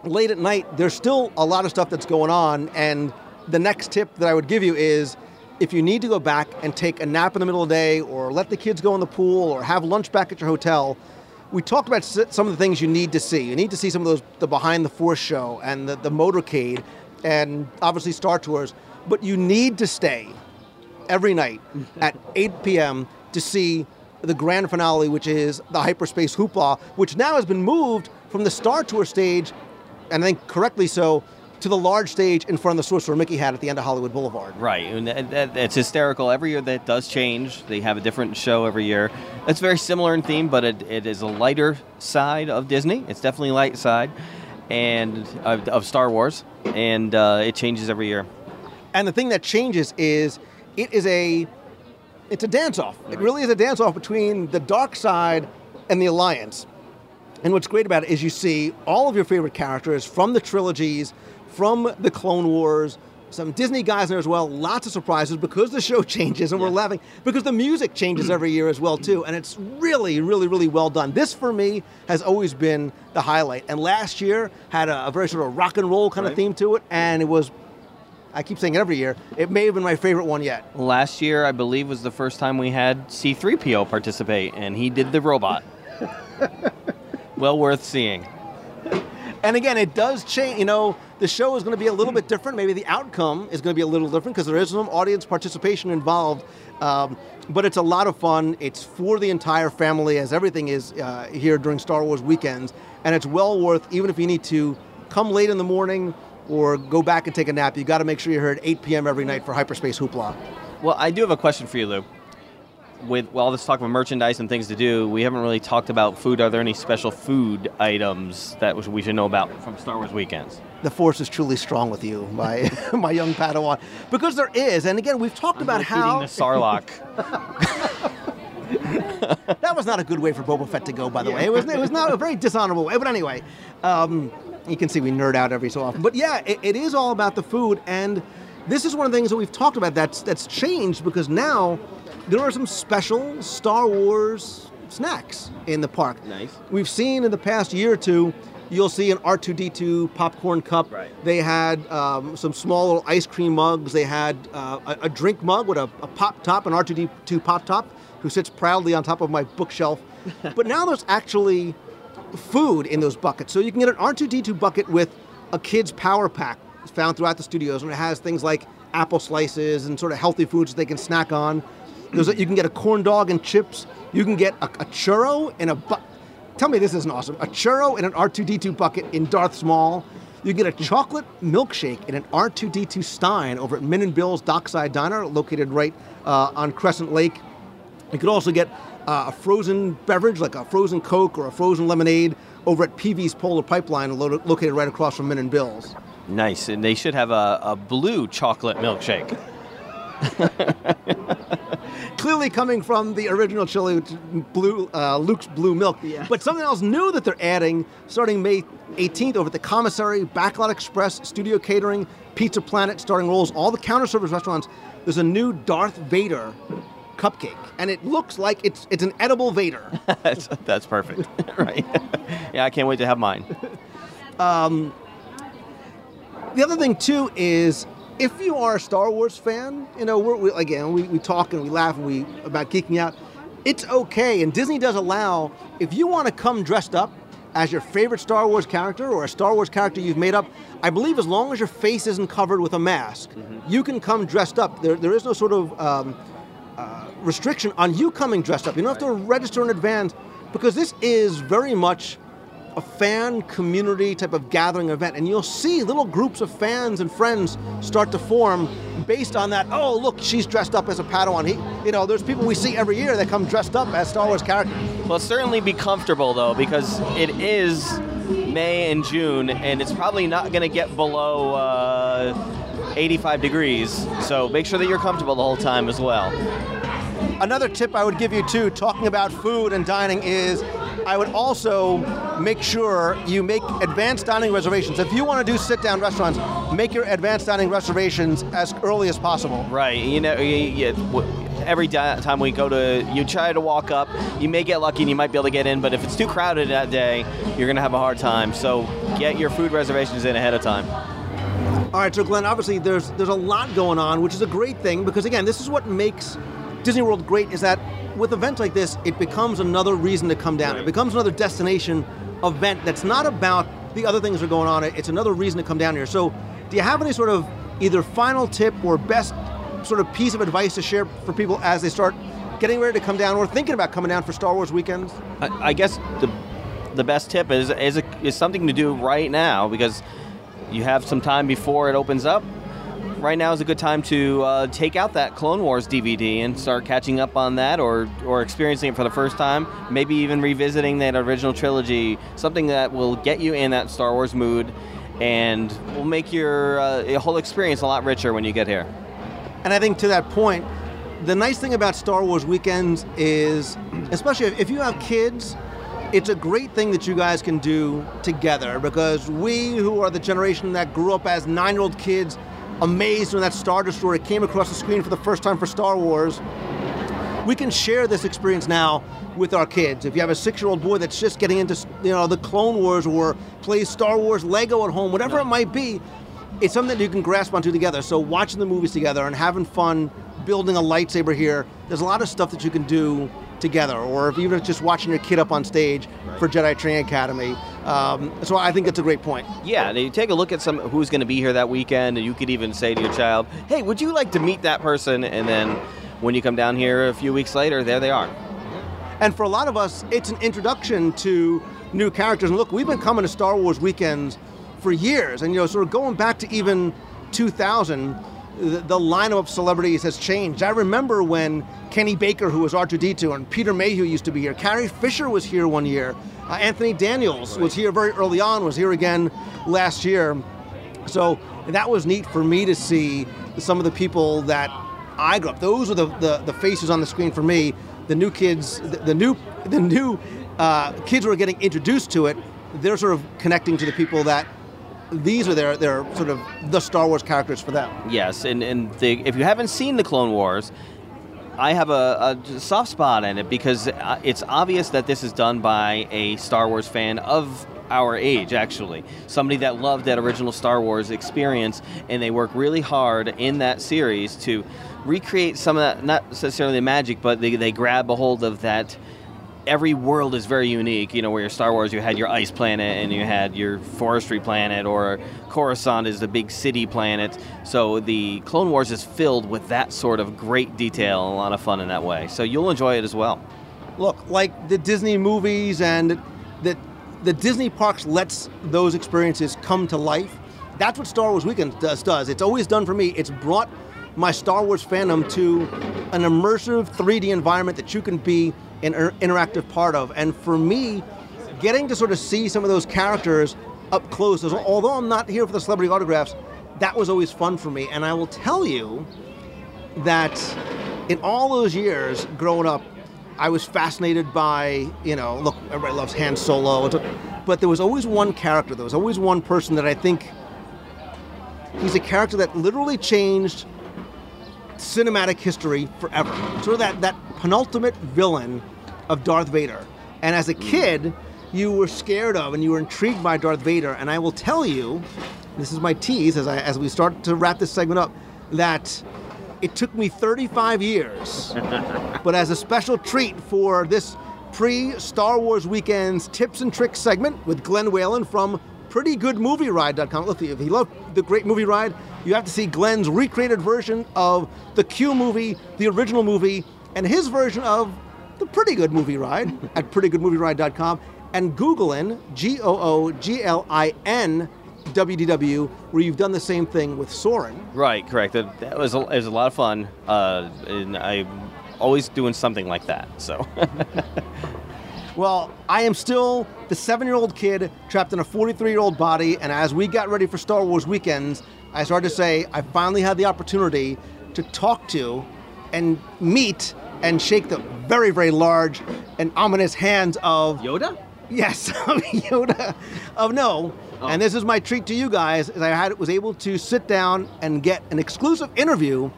late at night, there's still a lot of stuff that's going on. And the next tip that I would give you is if you need to go back and take a nap in the middle of the day or let the kids go in the pool or have lunch back at your hotel, we talked about some of the things you need to see. You need to see some of those, the behind the force show and the, the motorcade and obviously Star Tours, but you need to stay every night mm-hmm. at 8 p.m. to see the grand finale, which is the Hyperspace Hoopla, which now has been moved from the Star Tour stage, and I think correctly so, to the large stage in front of the Sorcerer Mickey had at the end of Hollywood Boulevard. Right, and that, hysterical. Every year that does change. They have a different show every year. It's very similar in theme, but it, it is a lighter side of Disney. It's definitely light side, and of, of Star Wars, and uh, it changes every year. And the thing that changes is it is a it's a dance off. It really is a dance off between the dark side and the alliance. And what's great about it is you see all of your favorite characters from the trilogies, from the Clone Wars, some Disney guys in there as well. Lots of surprises because the show changes and we're laughing because the music changes mm. every year as well too. And it's really, really, really well done. This for me has always been the highlight. And last year had a, a very sort of rock and roll kind of theme to it, and it was. I keep saying it every year. It may have been my favorite one yet. Last year, I believe, was the first time we had C3PO participate, and he did the robot. well worth seeing. And again, it does change. You know, the show is going to be a little bit different. Maybe the outcome is going to be a little different because there is some audience participation involved. Um, but it's a lot of fun. It's for the entire family, as everything is uh, here during Star Wars weekends. And it's well worth, even if you need to come late in the morning or go back and take a nap, you got to make sure you're here at 8 p.m. every night for Hyperspace Hoopla. Well, I do have a question for you, Lou. With all this talk of merchandise and things to do, we haven't really talked about food. Are there any special food items that we should know about from Star Wars weekends? The Force is truly strong with you, my my young Padawan, because there is. And again, we've talked I'm about how eating the Sarlacc. that was not a good way for Boba Fett to go, by the way. It was, it was not a very dishonorable way. But anyway, um, you can see we nerd out every so often. But yeah, it, it is all about the food. And this is one of the things that we've talked about that's, that's changed because now there are some special Star Wars snacks in the park. Nice. We've seen in the past year or two, you'll see an R2D2 popcorn cup. Right. They had um, some small little ice cream mugs. They had uh, a, a drink mug with a, a pop top, an R2D2 pop top, who sits proudly on top of my bookshelf. but now there's actually food in those buckets. So you can get an R2D2 bucket with a kid's power pack found throughout the studios, and it has things like apple slices and sort of healthy foods that they can snack on. There's a, you can get a corn dog and chips. You can get a, a churro in a bu- Tell me this isn't awesome. A churro in an R2D2 bucket in Darth Small. You get a chocolate milkshake in an R2D2 Stein over at Min and Bill's Dockside Diner, located right uh, on Crescent Lake. You could also get uh, a frozen beverage, like a frozen Coke or a frozen lemonade, over at Peevy's Polar Pipeline, lo- located right across from Min and Bill's. Nice, and they should have a, a blue chocolate milkshake. Clearly coming from the original chili, blue uh, Luke's Blue Milk. But something else new that they're adding starting May 18th over at the Commissary, Backlot Express, Studio Catering, Pizza Planet, Starring Rolls, all the counter service restaurants. There's a new Darth Vader cupcake, and it looks like it's it's an edible Vader. that's, that's perfect, right? yeah, I can't wait to have mine. Um, the other thing too is if you are a Star Wars fan, you know, we're, we, again, we, we talk and we laugh and we about geeking out. It's okay, and Disney does allow if you want to come dressed up as your favorite Star Wars character or a Star Wars character you've made up. I believe as long as your face isn't covered with a mask, you can come dressed up. There, there is no sort of um, uh, restriction on you coming dressed up. You don't have to register in advance because this is very much a fan community type of gathering event, and you'll see little groups of fans and friends start to form based on that. Oh, look, she's dressed up as a Padawan. He, you know, there's people we see every year that come dressed up as Star Wars characters. Well, certainly be comfortable though, because it is May and June, and it's probably not going to get below uh, 85 degrees. So make sure that you're comfortable the whole time as well. Another tip I would give you too, talking about food and dining, is I would also make sure you make advanced dining reservations. If you want to do sit-down restaurants, make your advanced dining reservations as early as possible. Right. You know, you, you, every time we go to, you try to walk up. You may get lucky and you might be able to get in, but if it's too crowded that day, you're going to have a hard time. So get your food reservations in ahead of time. All right, so Glenn, obviously there's there's a lot going on, which is a great thing because again, this is what makes Disney World great is that with events like this, it becomes another reason to come down. It becomes another destination event that's not about the other things that are going on. It's another reason to come down here. So, do you have any sort of either final tip or best sort of piece of advice to share for people as they start getting ready to come down or thinking about coming down for Star Wars weekends? I, I guess the the best tip is is, a, is something to do right now because you have some time before it opens up. Right now is a good time to uh, take out that Clone Wars DVD and start catching up on that, or or experiencing it for the first time. Maybe even revisiting that original trilogy. Something that will get you in that Star Wars mood, and will make your uh, whole experience a lot richer when you get here. And I think to that point, the nice thing about Star Wars weekends is, especially if, you have kids, it's a great thing that you guys can do together because we, who are the generation that grew up as nine year old kids, amazed when that Star Destroyer came across the screen for the first time for Star Wars, we can share this experience now with our kids. If you have a six year old boy that's just getting into you know the Clone Wars or plays Star Wars Lego at home, whatever it might be, it's something that you can grasp onto together. So watching the movies together and having fun building a lightsaber here, there's a lot of stuff that you can do together, or if even if just watching your kid up on stage for Jedi Training Academy. Um, so I think that's a great point. Yeah, and you take a look at some who's going to be here that weekend, and you could even say to your child, "Hey, would you like to meet that person?" And then when you come down here a few weeks later, there they are. And for a lot of us, it's an introduction to new characters. And look, we've been coming to Star Wars weekends for years, and you know, sort of going back to even 2000. The, lineup of celebrities has changed. I remember when Kenny Baker, who was R2D2, and Peter Mayhew used to be here. Carrie Fisher was here one year. Uh, Anthony Daniels was here very early on, was here again last year. So that was neat for me to see some of the people that I grew up. Those were the, the, the faces on the screen for me. The new kids, the, the new the new uh, kids who getting introduced to it, they're sort of connecting to the people that these are their, their sort of the Star Wars characters for them. Yes, and, and the, if you haven't seen the Clone Wars, I have a, a, soft spot in it because uh, it's obvious that this is done by a Star Wars fan of our age, actually. Somebody that loved that original Star Wars experience, and they work really hard in that series to recreate some of that, not necessarily the magic, but they, they grab a hold of that every world is very unique. You know, where your Star Wars, you had your ice planet and you had your forestry planet, or Coruscant is the big city planet. So the Clone Wars is filled with that sort of great detail and a lot of fun in that way. So you'll enjoy it as well. Look, like the Disney movies and the the Disney parks lets those experiences come to life. That's what Star Wars Weekend does. Does it's always done for me. It's brought my Star Wars fandom to an immersive 3D environment that you can be an interactive part of. And for me, getting to sort of see some of those characters up close, although I'm not here for the celebrity autographs, that was always fun for me. And I will tell you that in all those years growing up, I was fascinated by, you know, look, everybody loves Han Solo, but there was always one character, there was always one person that I think he's a character that literally changed cinematic history forever. Sort of that, that penultimate villain of Darth Vader. And as a hmm. kid, you were scared of and you were intrigued by Darth Vader. And I will tell you, this is my tease as, I, as we start to wrap this segment up, that it took me 35 years. but as a special treat for this pre Star Wars Weekends tips and tricks segment with Glenn Whalen from prettygoodmovieride.com. Look, if you love the great movie ride, you have to see Glenn's recreated version of the Q movie, the original movie, and his version of the Pretty Good Movie Ride at prettygoodmovieride.com and Google in G O O G L I N WDW, where you've done the same thing with Soarin'. Right, correct. That, that was, a, it was a lot of fun, uh, and I'm always doing something like that. So. well, I am still the seven-year-old kid trapped in a 43-year-old body, and as we got ready for Star Wars weekends, I started to say I finally had the opportunity to talk to and meet and shake the very, very large and ominous hands of Yoda. Yes, of Yoda. Of no. Oh. And this is my treat to you guys, is I had was able to sit down and get an exclusive interview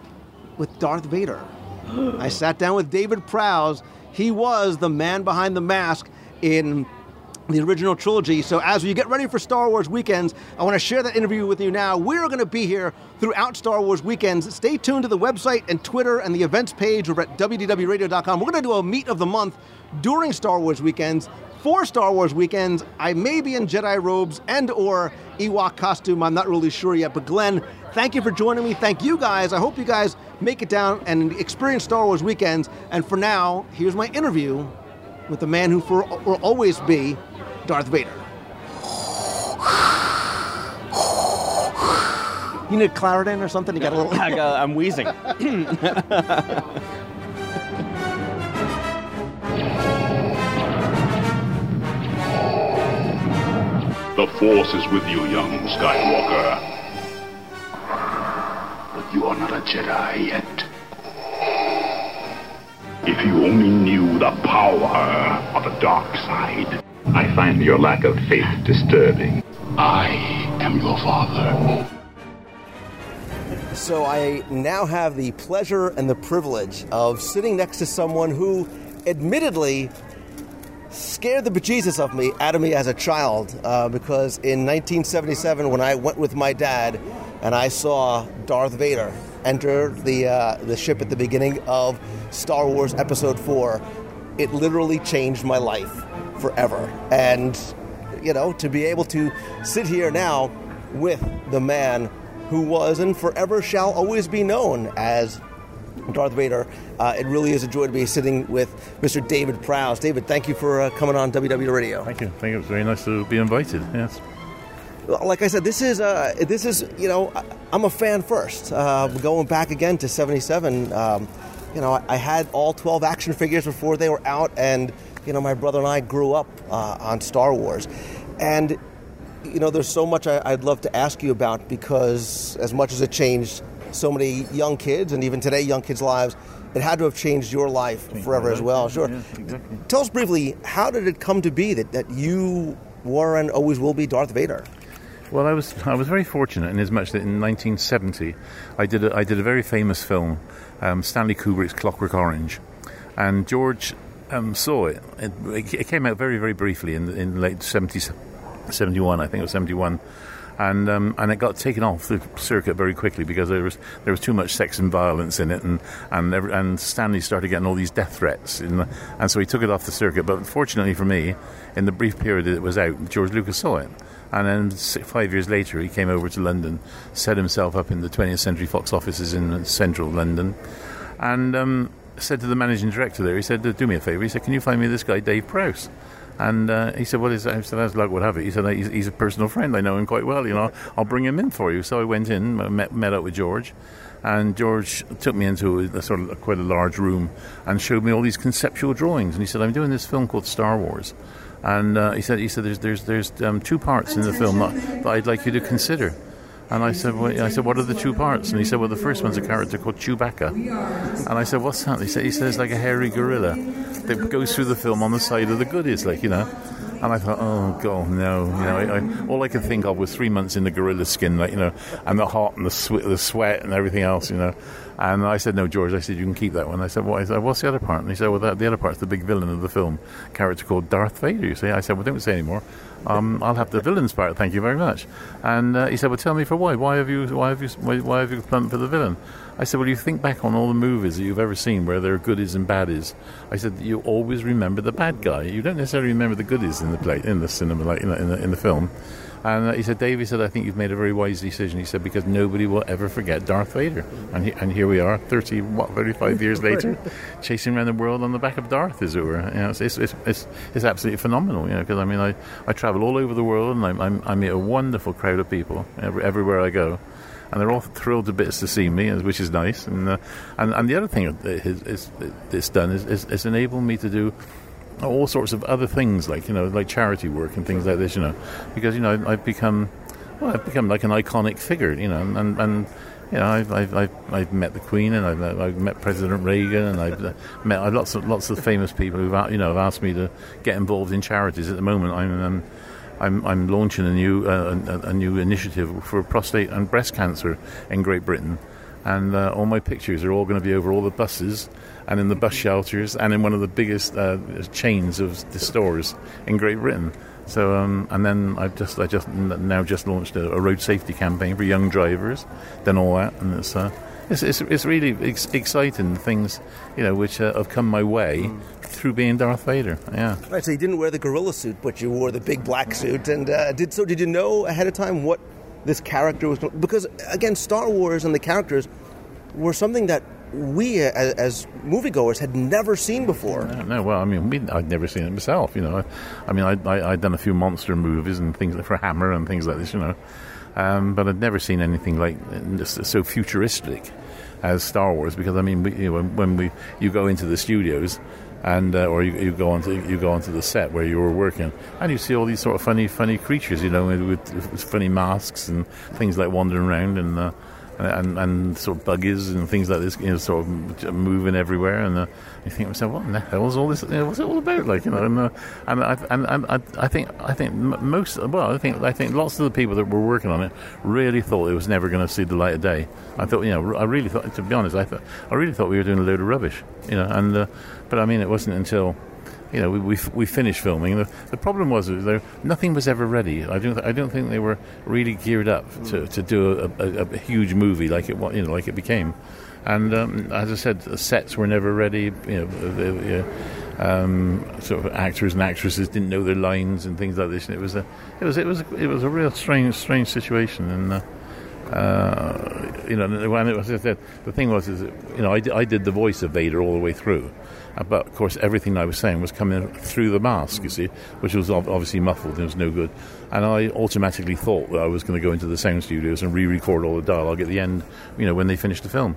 with Darth Vader. I sat down with David Prowse. He was the man behind the mask in the original trilogy. So as we get ready for Star Wars weekends, I want to share that interview with you now. We're going to be here throughout Star Wars weekends. Stay tuned to the website and Twitter and the events page over at WDWRadio.com. We're going to do a meet of the month during Star Wars weekends. For Star Wars weekends, I may be in Jedi robes and or Ewok costume. I'm not really sure yet. But Glenn, thank you for joining me. Thank you guys. I hope you guys make it down and experience Star Wars weekends. And for now, here's my interview with the man who for, will always be Darth Vader. You need Claritin or something? You got a little. I got, I'm wheezing. The Force is with you, young Skywalker. But you are not a Jedi yet. If you only knew the power of the dark side. I find your lack of faith disturbing. I am your father. So I now have the pleasure and the privilege of sitting next to someone who, admittedly, scared the bejesus of me out of me as a child. Uh, because in 1977, when I went with my dad and I saw Darth Vader enter the uh, the ship at the beginning of Star Wars Episode Four, it literally changed my life forever. And, you know, to be able to sit here now with the man who was and forever shall always be known as Darth Vader. Uh, it really is a joy to be sitting with Mr. David Prowse. David, thank you for uh, coming on WDW Radio. Thank you. Thank you. was very nice to be invited. Yes. like I said, this is uh, this is you know I'm a fan first. Uh, going back again to '77, um, you know I, I had all 12 action figures before they were out, and you know my brother and I grew up uh, on Star Wars, and you know there's so much I, I'd love to ask you about because as much as it changed so many young kids and even today young kids' lives, it had to have changed your life forever as well. Sure. exactly. Tell us briefly, how did it come to be that, that you were and always will be Darth Vader? Well, I was I was very fortunate in as much that in 1970 I did a, I did a very famous film, um, Stanley Kubrick's Clockwork Orange, and George um, saw it. it. It came out very very briefly in in late 70, 71, I think it was 71. And um, and it got taken off the circuit very quickly because there was there was too much sex and violence in it, and and every, and Stanley started getting all these death threats, the, and so he took it off the circuit. But fortunately for me, in the brief period that it was out, George Lucas saw it, and then five years later, he came over to London, set himself up in the 20th Century Fox offices in central London, and um, said to the managing director there, he said, "Do me a favour." He said, "Can you find me this guy, Dave Prowse?" And uh, he said, "What is that?" I said, "As luck would have it." He said, he's, "He's a personal friend. I know him quite well. You know, I'll bring him in for you." So I went in, met, met up with George, and George took me into a, a sort of quite a large room and showed me all these conceptual drawings. And he said, "I'm doing this film called Star Wars." And uh, he said, "He said there's there's there's um, two parts in the film that, that I'd like you to consider." And I said, well, I said, what are the two parts? And he said, well, the first one's a character called Chewbacca. And I said, what's that? He said, he says like a hairy gorilla that goes through the film on the side of the goodies, like you know. And I thought, oh god, no! You know, I, I, all I could think of was three months in the gorilla skin, like you know, and the hot and the sweat, the sweat and everything else, you know. And I said, no, George. I said, you can keep that one. I said, what? I said, what's the other part? And he said, well, that, the other part's the big villain of the film, character called Darth Vader. You see? I said, well, don't say anymore. Um, I'll have the villain's part. Thank you very much. And uh, he said, well, tell me for why? Why have you? Why have you? Why, why have you plumped for the villain? I said, well, you think back on all the movies that you've ever seen where there are goodies and baddies. I said, you always remember the bad guy. You don't necessarily remember the goodies in the play, in the cinema, like in the, in the, in the film. And uh, he said, Dave, he said, I think you've made a very wise decision. He said, because nobody will ever forget Darth Vader. And, he, and here we are, 30, what, 35 years later, chasing around the world on the back of Darth, as it were. You know, it's, it's, it's, it's, it's absolutely phenomenal, you know, because I mean, I, I travel all over the world and I, I, I meet a wonderful crowd of people every, everywhere I go. And they're all thrilled to bits to see me, which is nice. And uh, and, and the other thing is, it's done is, is, is enabled me to do all sorts of other things, like you know, like charity work and things like this. You know, because you know I've become, well, I've become like an iconic figure. You know, and and you know I've I've, I've, I've met the Queen and I've, I've met President Reagan and I've uh, met I've lots of lots of famous people who've you know have asked me to get involved in charities. At the moment, I'm. Um, I'm, I'm launching a new uh, a, a new initiative for prostate and breast cancer in Great Britain, and uh, all my pictures are all going to be over all the buses and in the bus shelters and in one of the biggest uh, chains of the stores in Great Britain. So um, and then I've just I just now just launched a, a road safety campaign for young drivers, done all that, and it's. Uh, it's, it's, it's really ex- exciting things, you know, which uh, have come my way through being Darth Vader. Yeah. Right, so you didn't wear the gorilla suit, but you wore the big black suit. And uh, did so? Did you know ahead of time what this character was? Because again, Star Wars and the characters were something that we, as, as moviegoers, had never seen before. No, well, I mean, I'd never seen it myself, you know. I, mean, I, I'd done a few monster movies and things like for Hammer and things like this, you know. Um, but I'd never seen anything like so futuristic as Star Wars because I mean, we, you know, when, when we you go into the studios and uh, or you, you go onto you go onto the set where you were working and you see all these sort of funny funny creatures, you know, with, with funny masks and things like wandering around and. Uh, and, and sort of buggies and things like this, you know, sort of moving everywhere, and uh, you think to yourself, what in the hell is all this? You know, what's it all about? Like, you know, and uh, and, I, and, and I, I think I think most, well, I think I think lots of the people that were working on it really thought it was never going to see the light of day. I thought, you know, I really thought, to be honest, I thought I really thought we were doing a load of rubbish, you know, and uh, but I mean, it wasn't until you know, we, we, we finished filming. The, the problem was that there, nothing was ever ready. I don't I don't think they were really geared up to, to do a, a, a huge movie like it you know like it became. And um, as I said, the sets were never ready. You know, the, the, um, sort of actors and actresses didn't know their lines and things like this. And it was a it was it was it was a real strange strange situation. And uh, uh, you know, when it was the thing was is that, you know I, I did the voice of Vader all the way through, But of course, everything I was saying was coming through the mask, you see, which was obviously muffled and was no good. And I automatically thought that I was going to go into the sound studios and re-record all the dialogue at the end, you know, when they finished the film.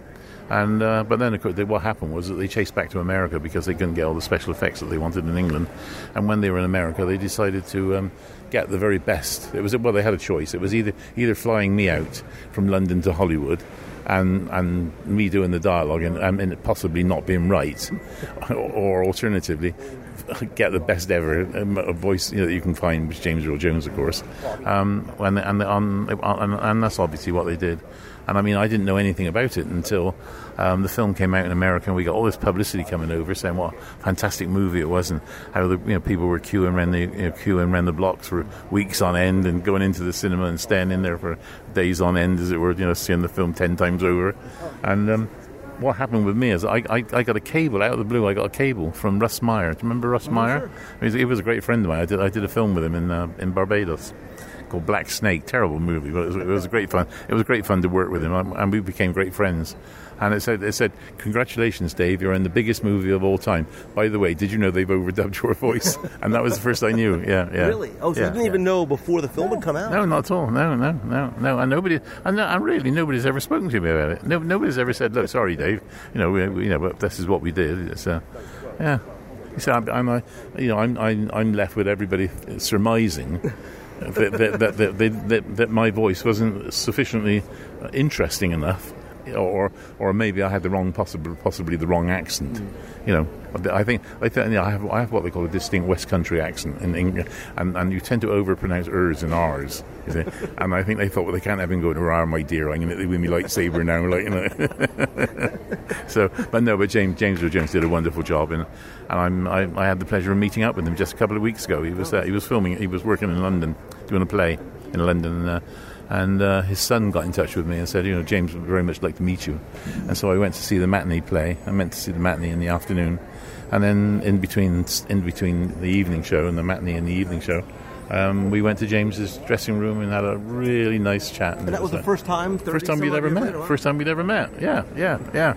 And uh, but then, of course, they, what happened was that they chased back to America because they couldn't get all the special effects that they wanted in England. And when they were in America, they decided to um, get the very best. It was well, they had a choice. It was either either flying me out from London to Hollywood. And, and me doing the dialogue and, and possibly not being right, or, alternatively, get the best ever um, voice you know, that you can find, which is James Earl Jones, of course. Um, and, and, and, and that's obviously what they did. And I mean, I didn't know anything about it until um, the film came out in America, and we got all this publicity coming over saying what a fantastic movie it was, and how the you know people were queuing around the you know, queuing around the blocks for weeks on end, and going into the cinema and staying in there for days on end, as it were, you know, seeing the film ten times over. And um, what happened with me is I, I, I got a cable out of the blue. I got a cable from Russ Meyer. Do you remember Russ Meyer? He was, he was a great friend of mine. I did I did a film with him in uh, in Barbados called Black Snake. Terrible movie, but it was, it was great fun. It was great fun to work with him, and we became great friends. And it said, it said, "Congratulations, Dave! You're in the biggest movie of all time." By the way, did you know they've overdubbed your voice? and that was the first I knew. Yeah, yeah. Really? Oh, so yeah, you didn't even know before the film had come out? No, not at all. No, no, no, no. And nobody, and, no, and really, nobody's ever spoken to me about it. No, nobody's ever said, "Look, sorry, Dave. You know, we, we, you know, but this is what we did." It's, uh, yeah. You see, I'm, I'm, uh, you know, I'm, I'm, I'm left with everybody surmising that, that, that, that, that, my voice wasn't sufficiently interesting enough, or or maybe I had the wrong, possibly possibly the wrong accent. You know, I think I, think, you know, I have I have what they call a distinct West Country accent in England, and, and you tend to overpronounce ers and r's. And I think they thought, well, they can't have him going, "Ah, my dear, I'm going to with me lightsaber now," like you know. so, but no, but James James Earl Jones did a wonderful job, and and I'm, I, I had the pleasure of meeting up with him just a couple of weeks ago. He was uh, he was filming, he was working in London doing a play in London. Uh, and uh, his son got in touch with me and said, you know, James would very much like to meet you. And so I went to see the matinee play. I meant to see the matinee in the afternoon, and then in between in between the evening show and the matinee and the evening show, um, we went to James's dressing room and had a really nice chat. And that was the first time. first time some we'd ever met. later, huh? First time we'd ever met. Yeah, yeah, yeah.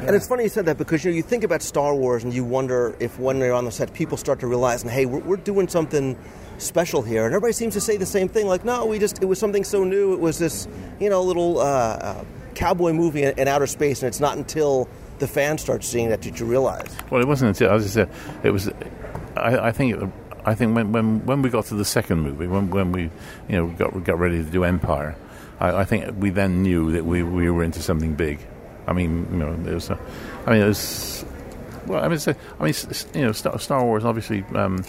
And it's funny you said that because you know you think about Star Wars and you wonder if when they're on the set, people start to realize, and hey, we're, we're doing something special here, and everybody seems to say the same thing. Like, no, we just it was something so new. It was this you know little uh, uh, cowboy movie in, in outer space, and it's not until the fans start seeing that that you realize. Well, it wasn't until, as I said, it was. I, I think. It, I think when, when when we got to the second movie, when when we you know got got ready to do Empire, I, I think we then knew that we we were into something big. I mean, you know, it was. A, I mean, it was. Well, I mean, a- I mean, you know, Star, Star Wars obviously um,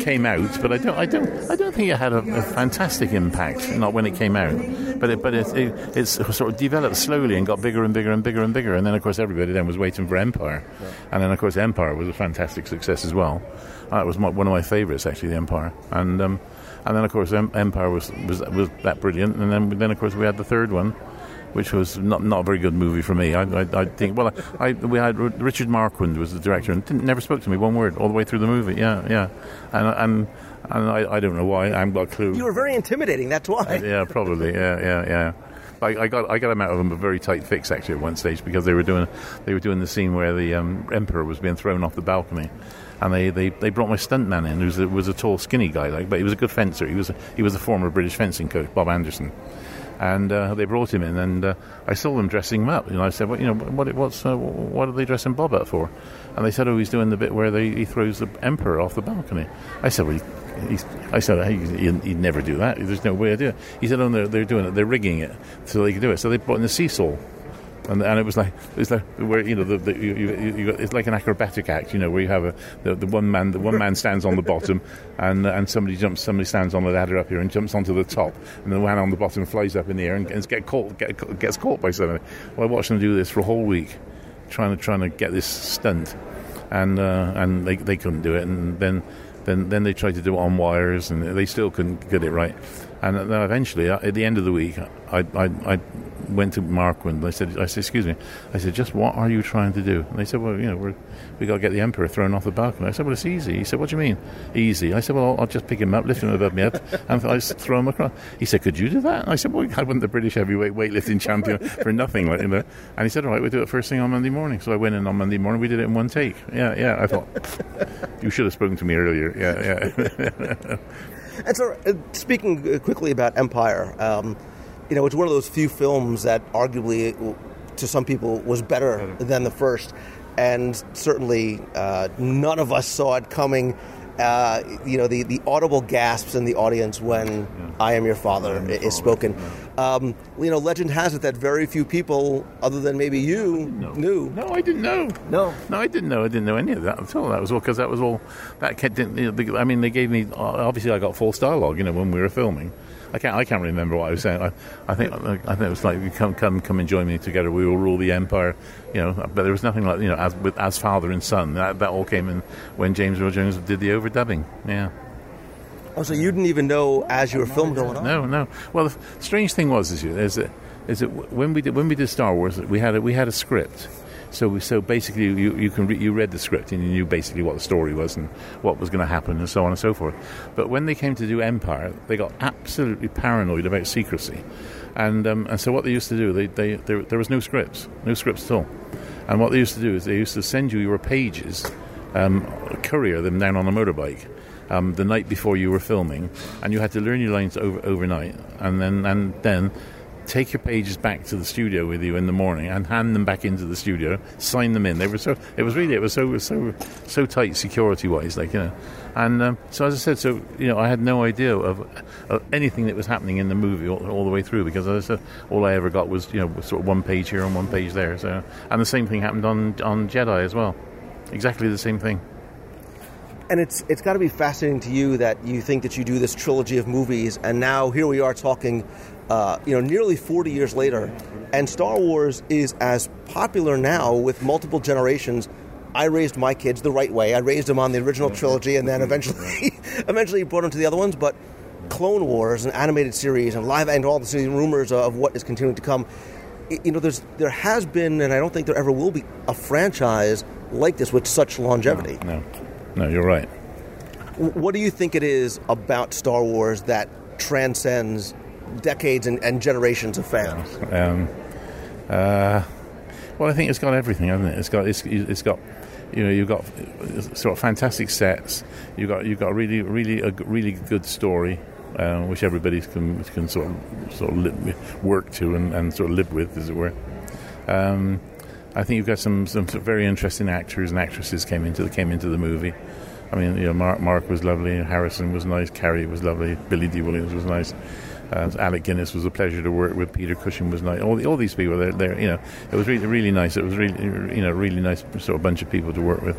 came out, but I don't, I don't, I don't think it had a, a fantastic impact. Not when it came out, but it, but it, it, it's sort of developed slowly and got bigger and bigger and bigger and bigger. And then, of course, everybody then was waiting for Empire, and then, of course, Empire was a fantastic success as well. That was my, one of my favourites, actually, the Empire, and um, and then, of course, Empire was, was was that brilliant, and then then, of course, we had the third one which was not not a very good movie for me. I, I, I think. Well, I, we had Richard Marquand was the director and didn't, never spoke to me one word all the way through the movie. Yeah, yeah, and and and I, I don't know why. I haven't got a clue. You were very intimidating. That's why. yeah, probably. Yeah, yeah, yeah. I, I got I got them out of them a very tight fix actually at one stage because they were doing they were doing the scene where the um, emperor was being thrown off the balcony. And they, they, they brought my stuntman in, who was a, was a tall, skinny guy, like, but he was a good fencer. He was a, he was a former British fencing coach, Bob Anderson and uh, they brought him in, and uh, I saw them dressing him up. Know, I said, "Well, you know, what what's uh, what are they dressing Bob up for?" And they said, "Oh, he's doing the bit where they, he throws the emperor off the balcony." I said, "Well." He, I said, hey, he'd, never do that. There's no way to do it. He said, oh, no, they're doing it. They're rigging it so they can do it. So they brought in the seesaw and, and it was like it's like where you know the, the, you, you, you got, it's like an acrobatic act, you know, where you have a the, the one man the one man stands on the bottom, and and somebody jumps somebody stands on the ladder up here and jumps onto the top, and the one on the bottom flies up in the air and, and get caught get, gets caught by somebody. Well, I watched them do this for a whole week, trying to trying to get this stunt, and uh, and they they couldn't do it, and then. Then, then they tried to do it on wires, and they still couldn't get it right. And then eventually, uh, at the end of the week, I, I, I went to Mark and I said, I said, excuse me, I said, just what are you trying to do? And they said, well, you know, we're, we got to get the Emperor thrown off the balcony. I said, well, it's easy. He said, what do you mean, easy? I said, well, I'll, just pick him up, lift him above me head, and I throw him across. He said, could you do that? And I said, well, I wasn't the British heavyweight weightlifting champion for nothing, like, you know. And he said, all right, we'll do it first thing on Monday morning. So I went in on Monday morning. We did it in one take. Yeah, yeah. I thought you should have spoken to me earlier. Yeah, yeah. And so, uh, speaking uh, quickly about Empire, um, you know, it's one of those few films that arguably, to some people, was better than the first. And certainly, uh, none of us saw it coming. Uh, you know, the, the audible gasps in the audience when I Am Your Father i- is spoken. Um, you know, legend has it that very few people, other than maybe you, knew. No, I didn't know. No, no, I didn't know. I didn't know any of that at all. That was all because that was all that kept. Didn't, you know, I mean, they gave me obviously I got false dialogue. You know, when we were filming, I can't. I can't remember what I was saying. I, I think. I think it was like, "Come, come, come and join me together. We will rule the empire." You know, but there was nothing like you know, as with as father and son. That that all came in when James Earl Jones did the overdubbing. Yeah. Oh, so you didn't even know as you were filming going on? No, no. Well, the strange thing was is, is that is that when we did when we did Star Wars, we had a, we had a script. So so basically, you, you can re, you read the script and you knew basically what the story was and what was going to happen and so on and so forth. But when they came to do Empire, they got absolutely paranoid about secrecy, and um, and so what they used to do, they, they there, there was no scripts, no scripts at all. And what they used to do is they used to send you your pages, um, courier them down on a motorbike um, the night before you were filming, and you had to learn your lines over, overnight, and then and then take your pages back to the studio with you in the morning and hand them back into the studio, sign them in. They were so it was really it was so so so tight security wise, like you know. And um, so as I said, so you know, I had no idea of, of anything that was happening in the movie all, all the way through because as I said, all I ever got was you know sort of one page here and one page there. So and the same thing happened on on Jedi as well, exactly the same thing. And it's it's got to be fascinating to you that you think that you do this trilogy of movies, and now here we are talking, uh, you know, nearly 40 years later, and Star Wars is as popular now with multiple generations. I raised my kids the right way. I raised them on the original mm-hmm. trilogy, and then mm-hmm. eventually, mm-hmm. eventually brought them to the other ones. But Clone Wars, an animated series, and live, and all the rumors of what is continuing to come. You know, there's there has been, and I don't think there ever will be, a franchise like this with such longevity. No, no, you're right. What do you think it is about Star Wars that transcends decades and, and generations of fans? Um, uh, well, I think it's got everything, hasn't it? It's got it's, it's got you know you've got sort of fantastic sets. You've got you've got really really a really good story. Uh, which everybody can can sort of sort of work to and, and sort of live with, as it were. Um, I think you've got some some very interesting actors and actresses came into the came into the movie. I mean, you know, Mark, Mark was lovely, Harrison was nice, Carrie was lovely, Billy Dee Williams was nice, uh, Alec Guinness was a pleasure to work with, Peter Cushing was nice. All, the, all these people, they're, they're, you know, it was really really nice. It was really you know really nice sort of bunch of people to work with.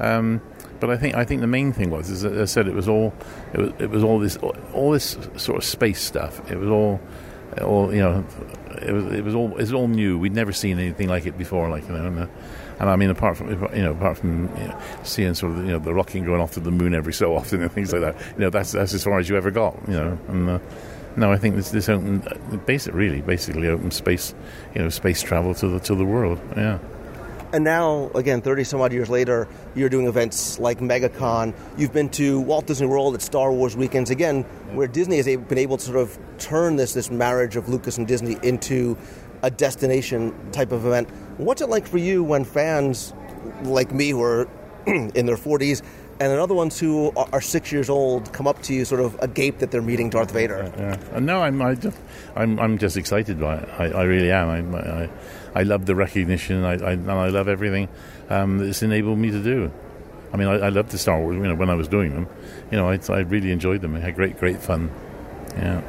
Um, but I think I think the main thing was, as I said it was all it was, it was all this all this sort of space stuff. It was all all you know it was it was all it was all new. We'd never seen anything like it before, like you know. And, I mean, apart from you know, apart from you know, seeing sort of you know the rocking going off to the moon every so often and things like that, you know, that's that's as far as you ever got, you know. And uh, no, I think this this open, basic really basically open space, you know, space travel to the to the world. Yeah. And now, again, 30 some odd years later, you're doing events like MegaCon. You've been to Walt Disney World at Star Wars weekends, again, where Disney has been able to sort of turn this, this marriage of Lucas and Disney into a destination type of event. What's it like for you when fans like me, who are in their 40s, and other ones who are six years old come up to you sort of agape that they're meeting Darth Vader? Yeah. Uh, no, I'm I just, I'm I'm just excited by it. I, I really am. I, I I love the recognition. I, I and I love everything um, that it's enabled me to do. I mean, I, I loved the Star Wars. You know, when I was doing them, you know, I, I really enjoyed them. I had great great fun. Yeah.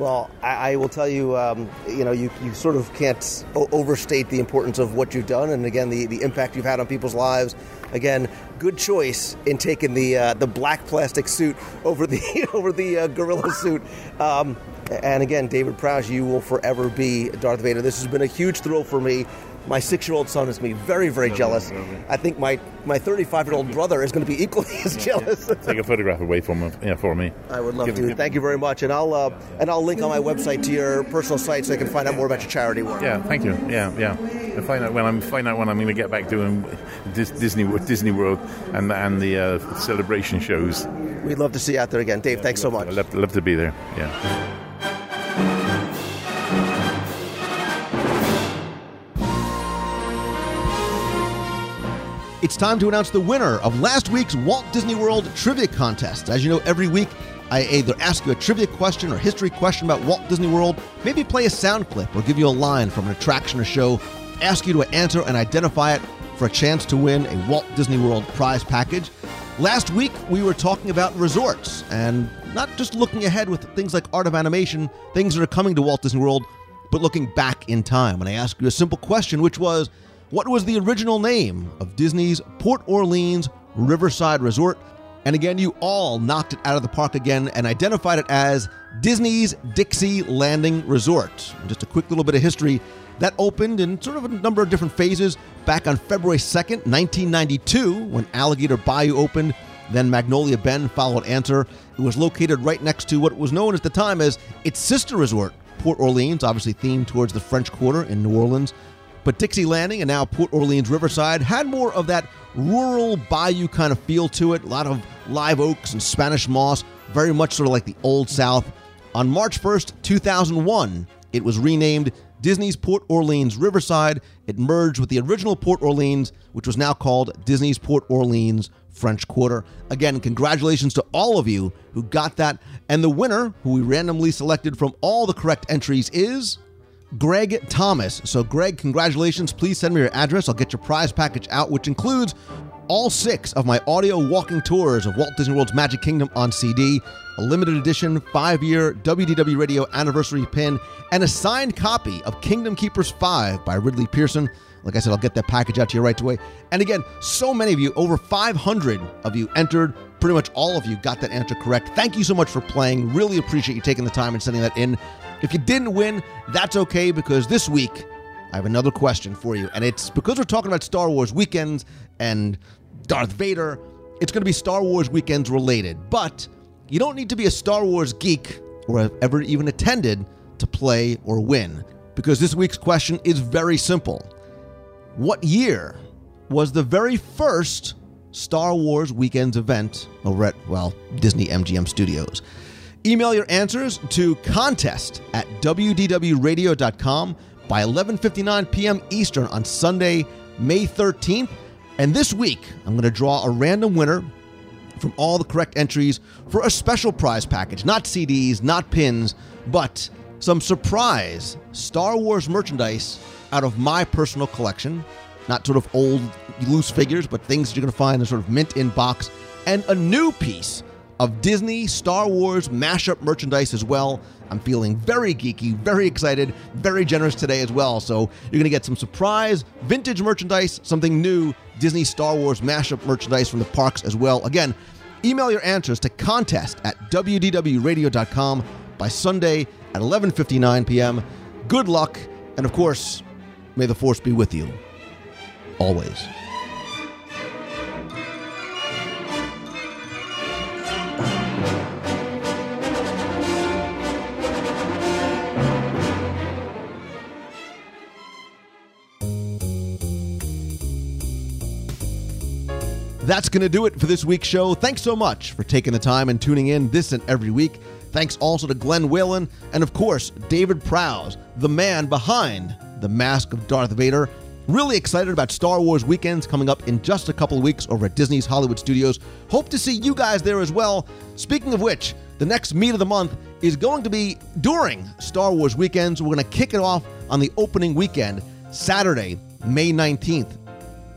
Well, I, I will tell you, um, you know, you, you sort of can't o- overstate the importance of what you've done, and again, the, the impact you've had on people's lives. Again, good choice in taking the uh, the black plastic suit over the over the uh, gorilla suit. Um, and again, David Prowse, you will forever be Darth Vader. This has been a huge thrill for me. My six-year-old son is going to be very, very jealous. I think my my 35-year-old brother is going to be equally as jealous. Take a photograph away from him, yeah, for me. I would love Give- to. give- Thank you very much, and I'll uh, and I'll link on my website to your personal site so I can find out more about your charity work. Yeah, thank you. Yeah, yeah. I find out when I'm find out when I'm going to get back doing Disney Disney World and and the uh, celebration shows. We'd love to see you out there again, Dave. thanks so much. I'd love, love to be there. Yeah. It's time to announce the winner of last week's Walt Disney World Trivia Contest. As you know, every week I either ask you a trivia question or history question about Walt Disney World, maybe play a sound clip or give you a line from an attraction or show, ask you to answer and identify it for a chance to win a Walt Disney World prize package. Last week we were talking about resorts and not just looking ahead with things like art of animation, things that are coming to Walt Disney World, but looking back in time. And I asked you a simple question, which was what was the original name of Disney's Port Orleans Riverside Resort? And again, you all knocked it out of the park again and identified it as Disney's Dixie Landing Resort. And just a quick little bit of history that opened in sort of a number of different phases back on February 2nd, 1992, when Alligator Bayou opened. Then Magnolia Bend followed answer. It was located right next to what was known at the time as its sister resort, Port Orleans, obviously themed towards the French Quarter in New Orleans. But Dixie Landing and now Port Orleans Riverside had more of that rural bayou kind of feel to it. A lot of live oaks and Spanish moss, very much sort of like the Old South. On March 1st, 2001, it was renamed Disney's Port Orleans Riverside. It merged with the original Port Orleans, which was now called Disney's Port Orleans French Quarter. Again, congratulations to all of you who got that. And the winner, who we randomly selected from all the correct entries, is Greg Thomas. So, Greg, congratulations. Please send me your address. I'll get your prize package out, which includes all six of my audio walking tours of Walt Disney World's Magic Kingdom on CD, a limited edition five year WDW Radio anniversary pin, and a signed copy of Kingdom Keepers 5 by Ridley Pearson. Like I said, I'll get that package out to you right away. And again, so many of you, over 500 of you entered. Pretty much all of you got that answer correct. Thank you so much for playing. Really appreciate you taking the time and sending that in. If you didn't win, that's okay because this week I have another question for you. And it's because we're talking about Star Wars weekends and Darth Vader, it's going to be Star Wars weekends related. But you don't need to be a Star Wars geek or have ever even attended to play or win. Because this week's question is very simple. What year was the very first Star Wars Weekends event over at, well, Disney MGM Studios? Email your answers to contest at wdwradio.com by 11:59 p.m. Eastern on Sunday, May 13th. And this week, I'm going to draw a random winner from all the correct entries for a special prize package. Not CDs, not pins, but some surprise Star Wars merchandise out of my personal collection. Not sort of old loose figures, but things you're going to find in sort of mint in box. And a new piece of Disney Star Wars mashup merchandise as well. I'm feeling very geeky, very excited, very generous today as well. So you're going to get some surprise vintage merchandise, something new Disney Star Wars mashup merchandise from the parks as well. Again, email your answers to contest at wdwradio.com by Sunday at 11:59 p.m. Good luck, and of course, may the force be with you always. That's going to do it for this week's show. Thanks so much for taking the time and tuning in this and every week. Thanks also to Glenn Whalen and, of course, David Prowse, the man behind the Mask of Darth Vader. Really excited about Star Wars weekends coming up in just a couple weeks over at Disney's Hollywood Studios. Hope to see you guys there as well. Speaking of which, the next meet of the month is going to be during Star Wars weekends. We're going to kick it off on the opening weekend, Saturday, May 19th.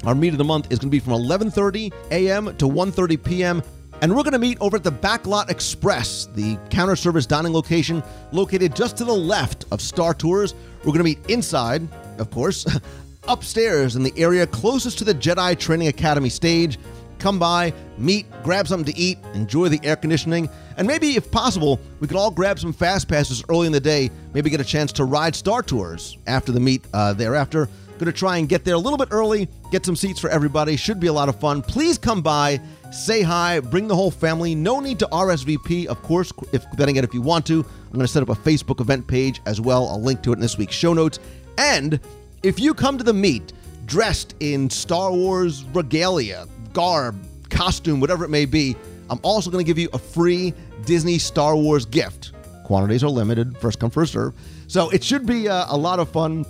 Our meet of the month is going to be from 11:30 a.m. to 1:30 p.m. And we're going to meet over at the Backlot Express, the counter service dining location located just to the left of Star Tours. We're going to meet inside, of course, upstairs in the area closest to the Jedi Training Academy stage. Come by, meet, grab something to eat, enjoy the air conditioning, and maybe, if possible, we could all grab some fast passes early in the day, maybe get a chance to ride Star Tours after the meet uh, thereafter. Going to try and get there a little bit early, get some seats for everybody. Should be a lot of fun. Please come by, say hi, bring the whole family. No need to RSVP, of course, if depending on if you want to. I'm going to set up a Facebook event page as well. I'll link to it in this week's show notes. And if you come to the meet dressed in Star Wars regalia, garb, costume, whatever it may be, I'm also going to give you a free Disney Star Wars gift. Quantities are limited, first come, first serve. So it should be uh, a lot of fun.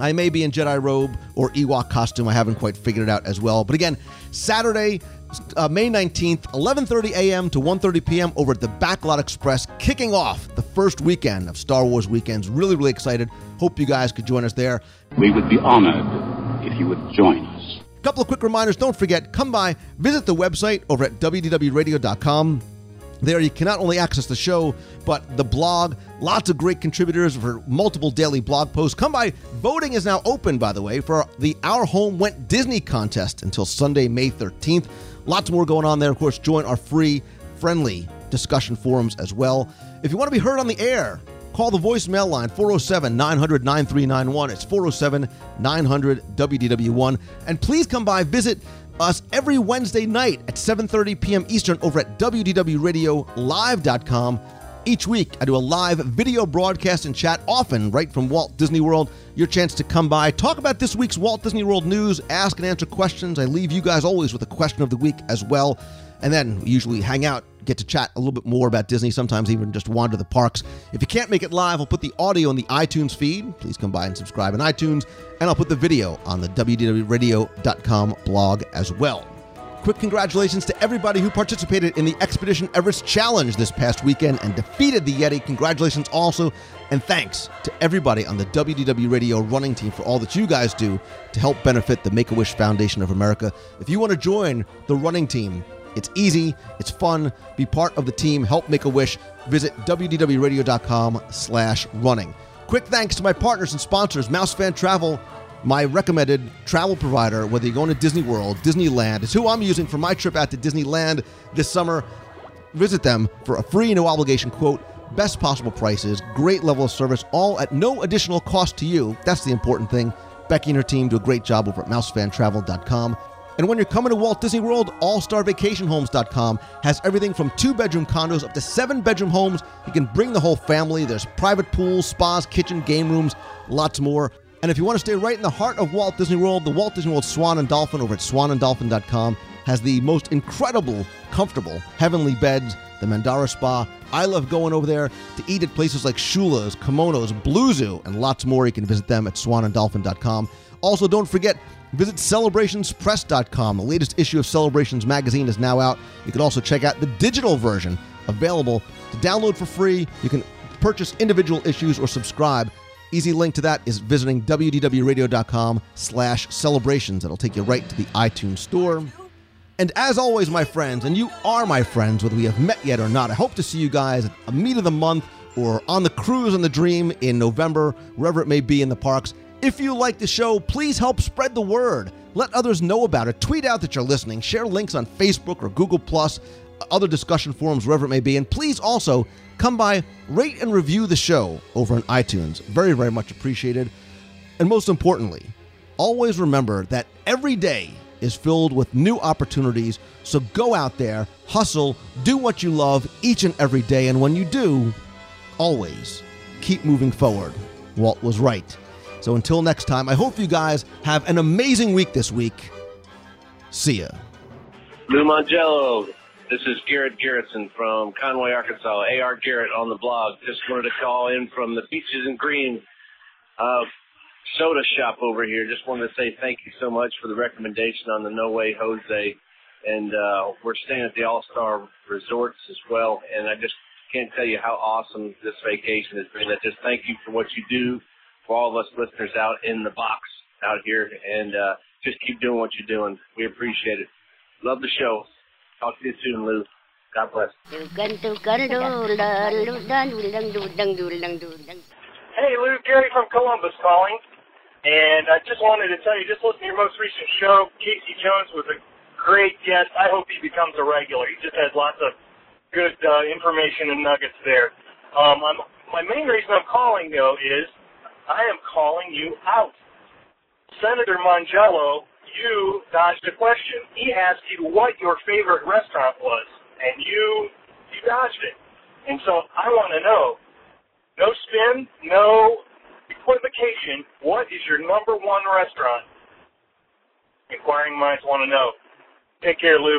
I may be in Jedi robe or Ewok costume. I haven't quite figured it out as well. But again, Saturday, uh, May 19th, 11:30 a.m. to 1:30 p.m. over at the Backlot Express, kicking off the first weekend of Star Wars weekends. Really, really excited. Hope you guys could join us there. We would be honored if you would join us. Couple of quick reminders. Don't forget, come by, visit the website over at wdwradio.com. There, you can not only access the show, but the blog. Lots of great contributors for multiple daily blog posts. Come by. Voting is now open, by the way, for the Our Home Went Disney contest until Sunday, May 13th. Lots more going on there. Of course, join our free, friendly discussion forums as well. If you want to be heard on the air, call the voicemail line 407 900 9391. It's 407 900 WDW1. And please come by, visit us every Wednesday night at 7:30 p.m. Eastern over at wdwradiolive.com. Each week, I do a live video broadcast and chat, often right from Walt Disney World. Your chance to come by, talk about this week's Walt Disney World news, ask and answer questions. I leave you guys always with a question of the week as well. And then we usually hang out, get to chat a little bit more about Disney, sometimes even just wander the parks. If you can't make it live, I'll put the audio on the iTunes feed. Please come by and subscribe on iTunes. And I'll put the video on the wdwradio.com blog as well. Quick congratulations to everybody who participated in the Expedition Everest Challenge this past weekend and defeated the Yeti. Congratulations also, and thanks to everybody on the WDW Radio running team for all that you guys do to help benefit the Make a Wish Foundation of America. If you want to join the running team, it's easy, it's fun. Be part of the team. Help make a wish. Visit wdwradio.com slash running. Quick thanks to my partners and sponsors, Mousefan Travel, my recommended travel provider, whether you're going to Disney World, Disneyland. It's who I'm using for my trip out to Disneyland this summer. Visit them for a free, no obligation quote, best possible prices, great level of service, all at no additional cost to you. That's the important thing. Becky and her team do a great job over at mousefantravel.com. And when you're coming to Walt Disney World, AllStarVacationHomes.com has everything from two bedroom condos up to seven bedroom homes. You can bring the whole family. There's private pools, spas, kitchen, game rooms, lots more. And if you want to stay right in the heart of Walt Disney World, the Walt Disney World Swan and Dolphin over at swananddolphin.com has the most incredible, comfortable, heavenly beds, the Mandara Spa. I love going over there to eat at places like Shula's, Kimonos, Blue Zoo, and lots more. You can visit them at swananddolphin.com. Also, don't forget, visit celebrationspress.com. The latest issue of Celebrations magazine is now out. You can also check out the digital version available to download for free. You can purchase individual issues or subscribe. Easy link to that is visiting wdwradio.com slash celebrations. It'll take you right to the iTunes store. And as always, my friends, and you are my friends, whether we have met yet or not, I hope to see you guys at a meet of the month or on the cruise on the dream in November, wherever it may be in the parks. If you like the show, please help spread the word. Let others know about it. Tweet out that you're listening. Share links on Facebook or Google Plus, other discussion forums, wherever it may be. And please also come by, rate and review the show over on iTunes. Very, very much appreciated. And most importantly, always remember that every day is filled with new opportunities. So go out there, hustle, do what you love each and every day. And when you do, always keep moving forward. Walt was right. So until next time, I hope you guys have an amazing week this week. See ya. Lou Mongello. this is Garrett Garrettson from Conway, Arkansas. AR Garrett on the blog. Just wanted to call in from the Beaches and Cream uh, soda shop over here. Just wanted to say thank you so much for the recommendation on the No Way Jose. And uh, we're staying at the All Star Resorts as well. And I just can't tell you how awesome this vacation has been. I just thank you for what you do for all of us listeners out in the box out here. And uh, just keep doing what you're doing. We appreciate it. Love the show. Talk to you soon, Lou. God bless. Hey, Lou, Gary from Columbus calling. And I just wanted to tell you, just listen to your most recent show. Casey Jones was a great guest. I hope he becomes a regular. He just has lots of good uh, information and nuggets there. Um, I'm, my main reason I'm calling, though, is I am calling you out. Senator Mongello, you dodged a question. He asked you what your favorite restaurant was, and you you dodged it. And so I want to know, no spin, no equivocation, what is your number one restaurant? Inquiring minds want to know. Take care, Lou.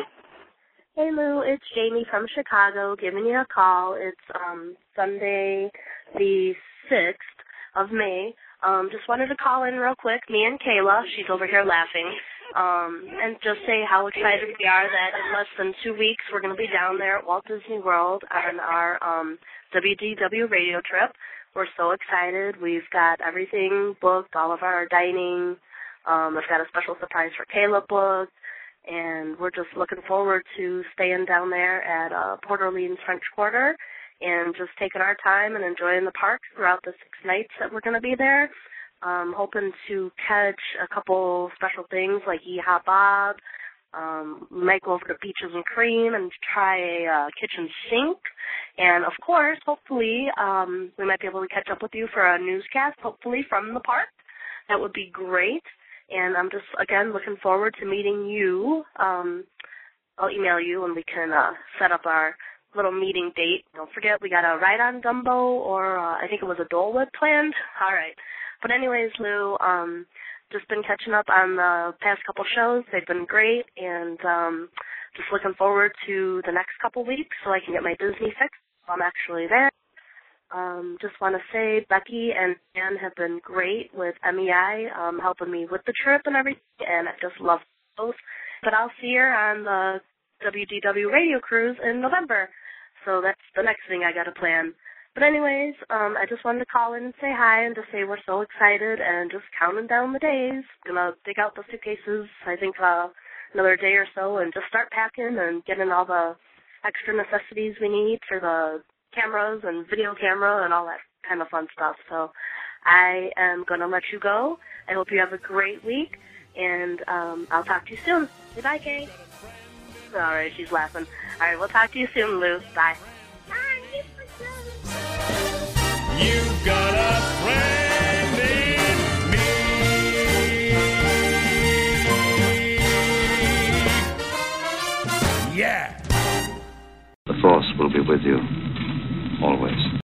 Hey Lou, it's Jamie from Chicago giving you a call. It's um Sunday the sixth of May. Um just wanted to call in real quick, me and Kayla, she's over here laughing. Um and just say how excited we are that in less than two weeks we're gonna be down there at Walt Disney World on our um WDW radio trip. We're so excited. We've got everything booked, all of our dining. Um I've got a special surprise for Kayla booked and we're just looking forward to staying down there at uh, Port Orleans French Quarter and just taking our time and enjoying the park throughout the six nights that we're going to be there. Um, hoping to catch a couple special things like Yeehaw Bob. Um, we might go over to Beaches and Cream and try a uh, kitchen sink. And of course, hopefully, um, we might be able to catch up with you for a newscast, hopefully from the park. That would be great and I'm just again looking forward to meeting you. Um, I'll email you and we can uh, set up our little meeting date. Don't forget we got a ride on Dumbo or uh, I think it was a Dole Whip planned. All right. But anyways, Lou, um, just been catching up on the past couple shows. They've been great and um, just looking forward to the next couple weeks so I can get my Disney fix. I'm actually there. Um, just want to say Becky and Dan have been great with MEI, um, helping me with the trip and everything, and I just love both. But I'll see her on the WDW radio cruise in November, so that's the next thing I got to plan. But anyways, um, I just wanted to call in and say hi and just say we're so excited and just counting down the days. Gonna dig out the suitcases. I think uh, another day or so and just start packing and getting all the extra necessities we need for the cameras and video camera and all that kind of fun stuff. So I am to let you go. I hope you have a great week, and um, I'll talk to you soon. Goodbye, Kay. All right, she's laughing. All right, we'll talk to you soon, Lou. Bye. You've got a friend in me. Yeah. The Force will be with you always.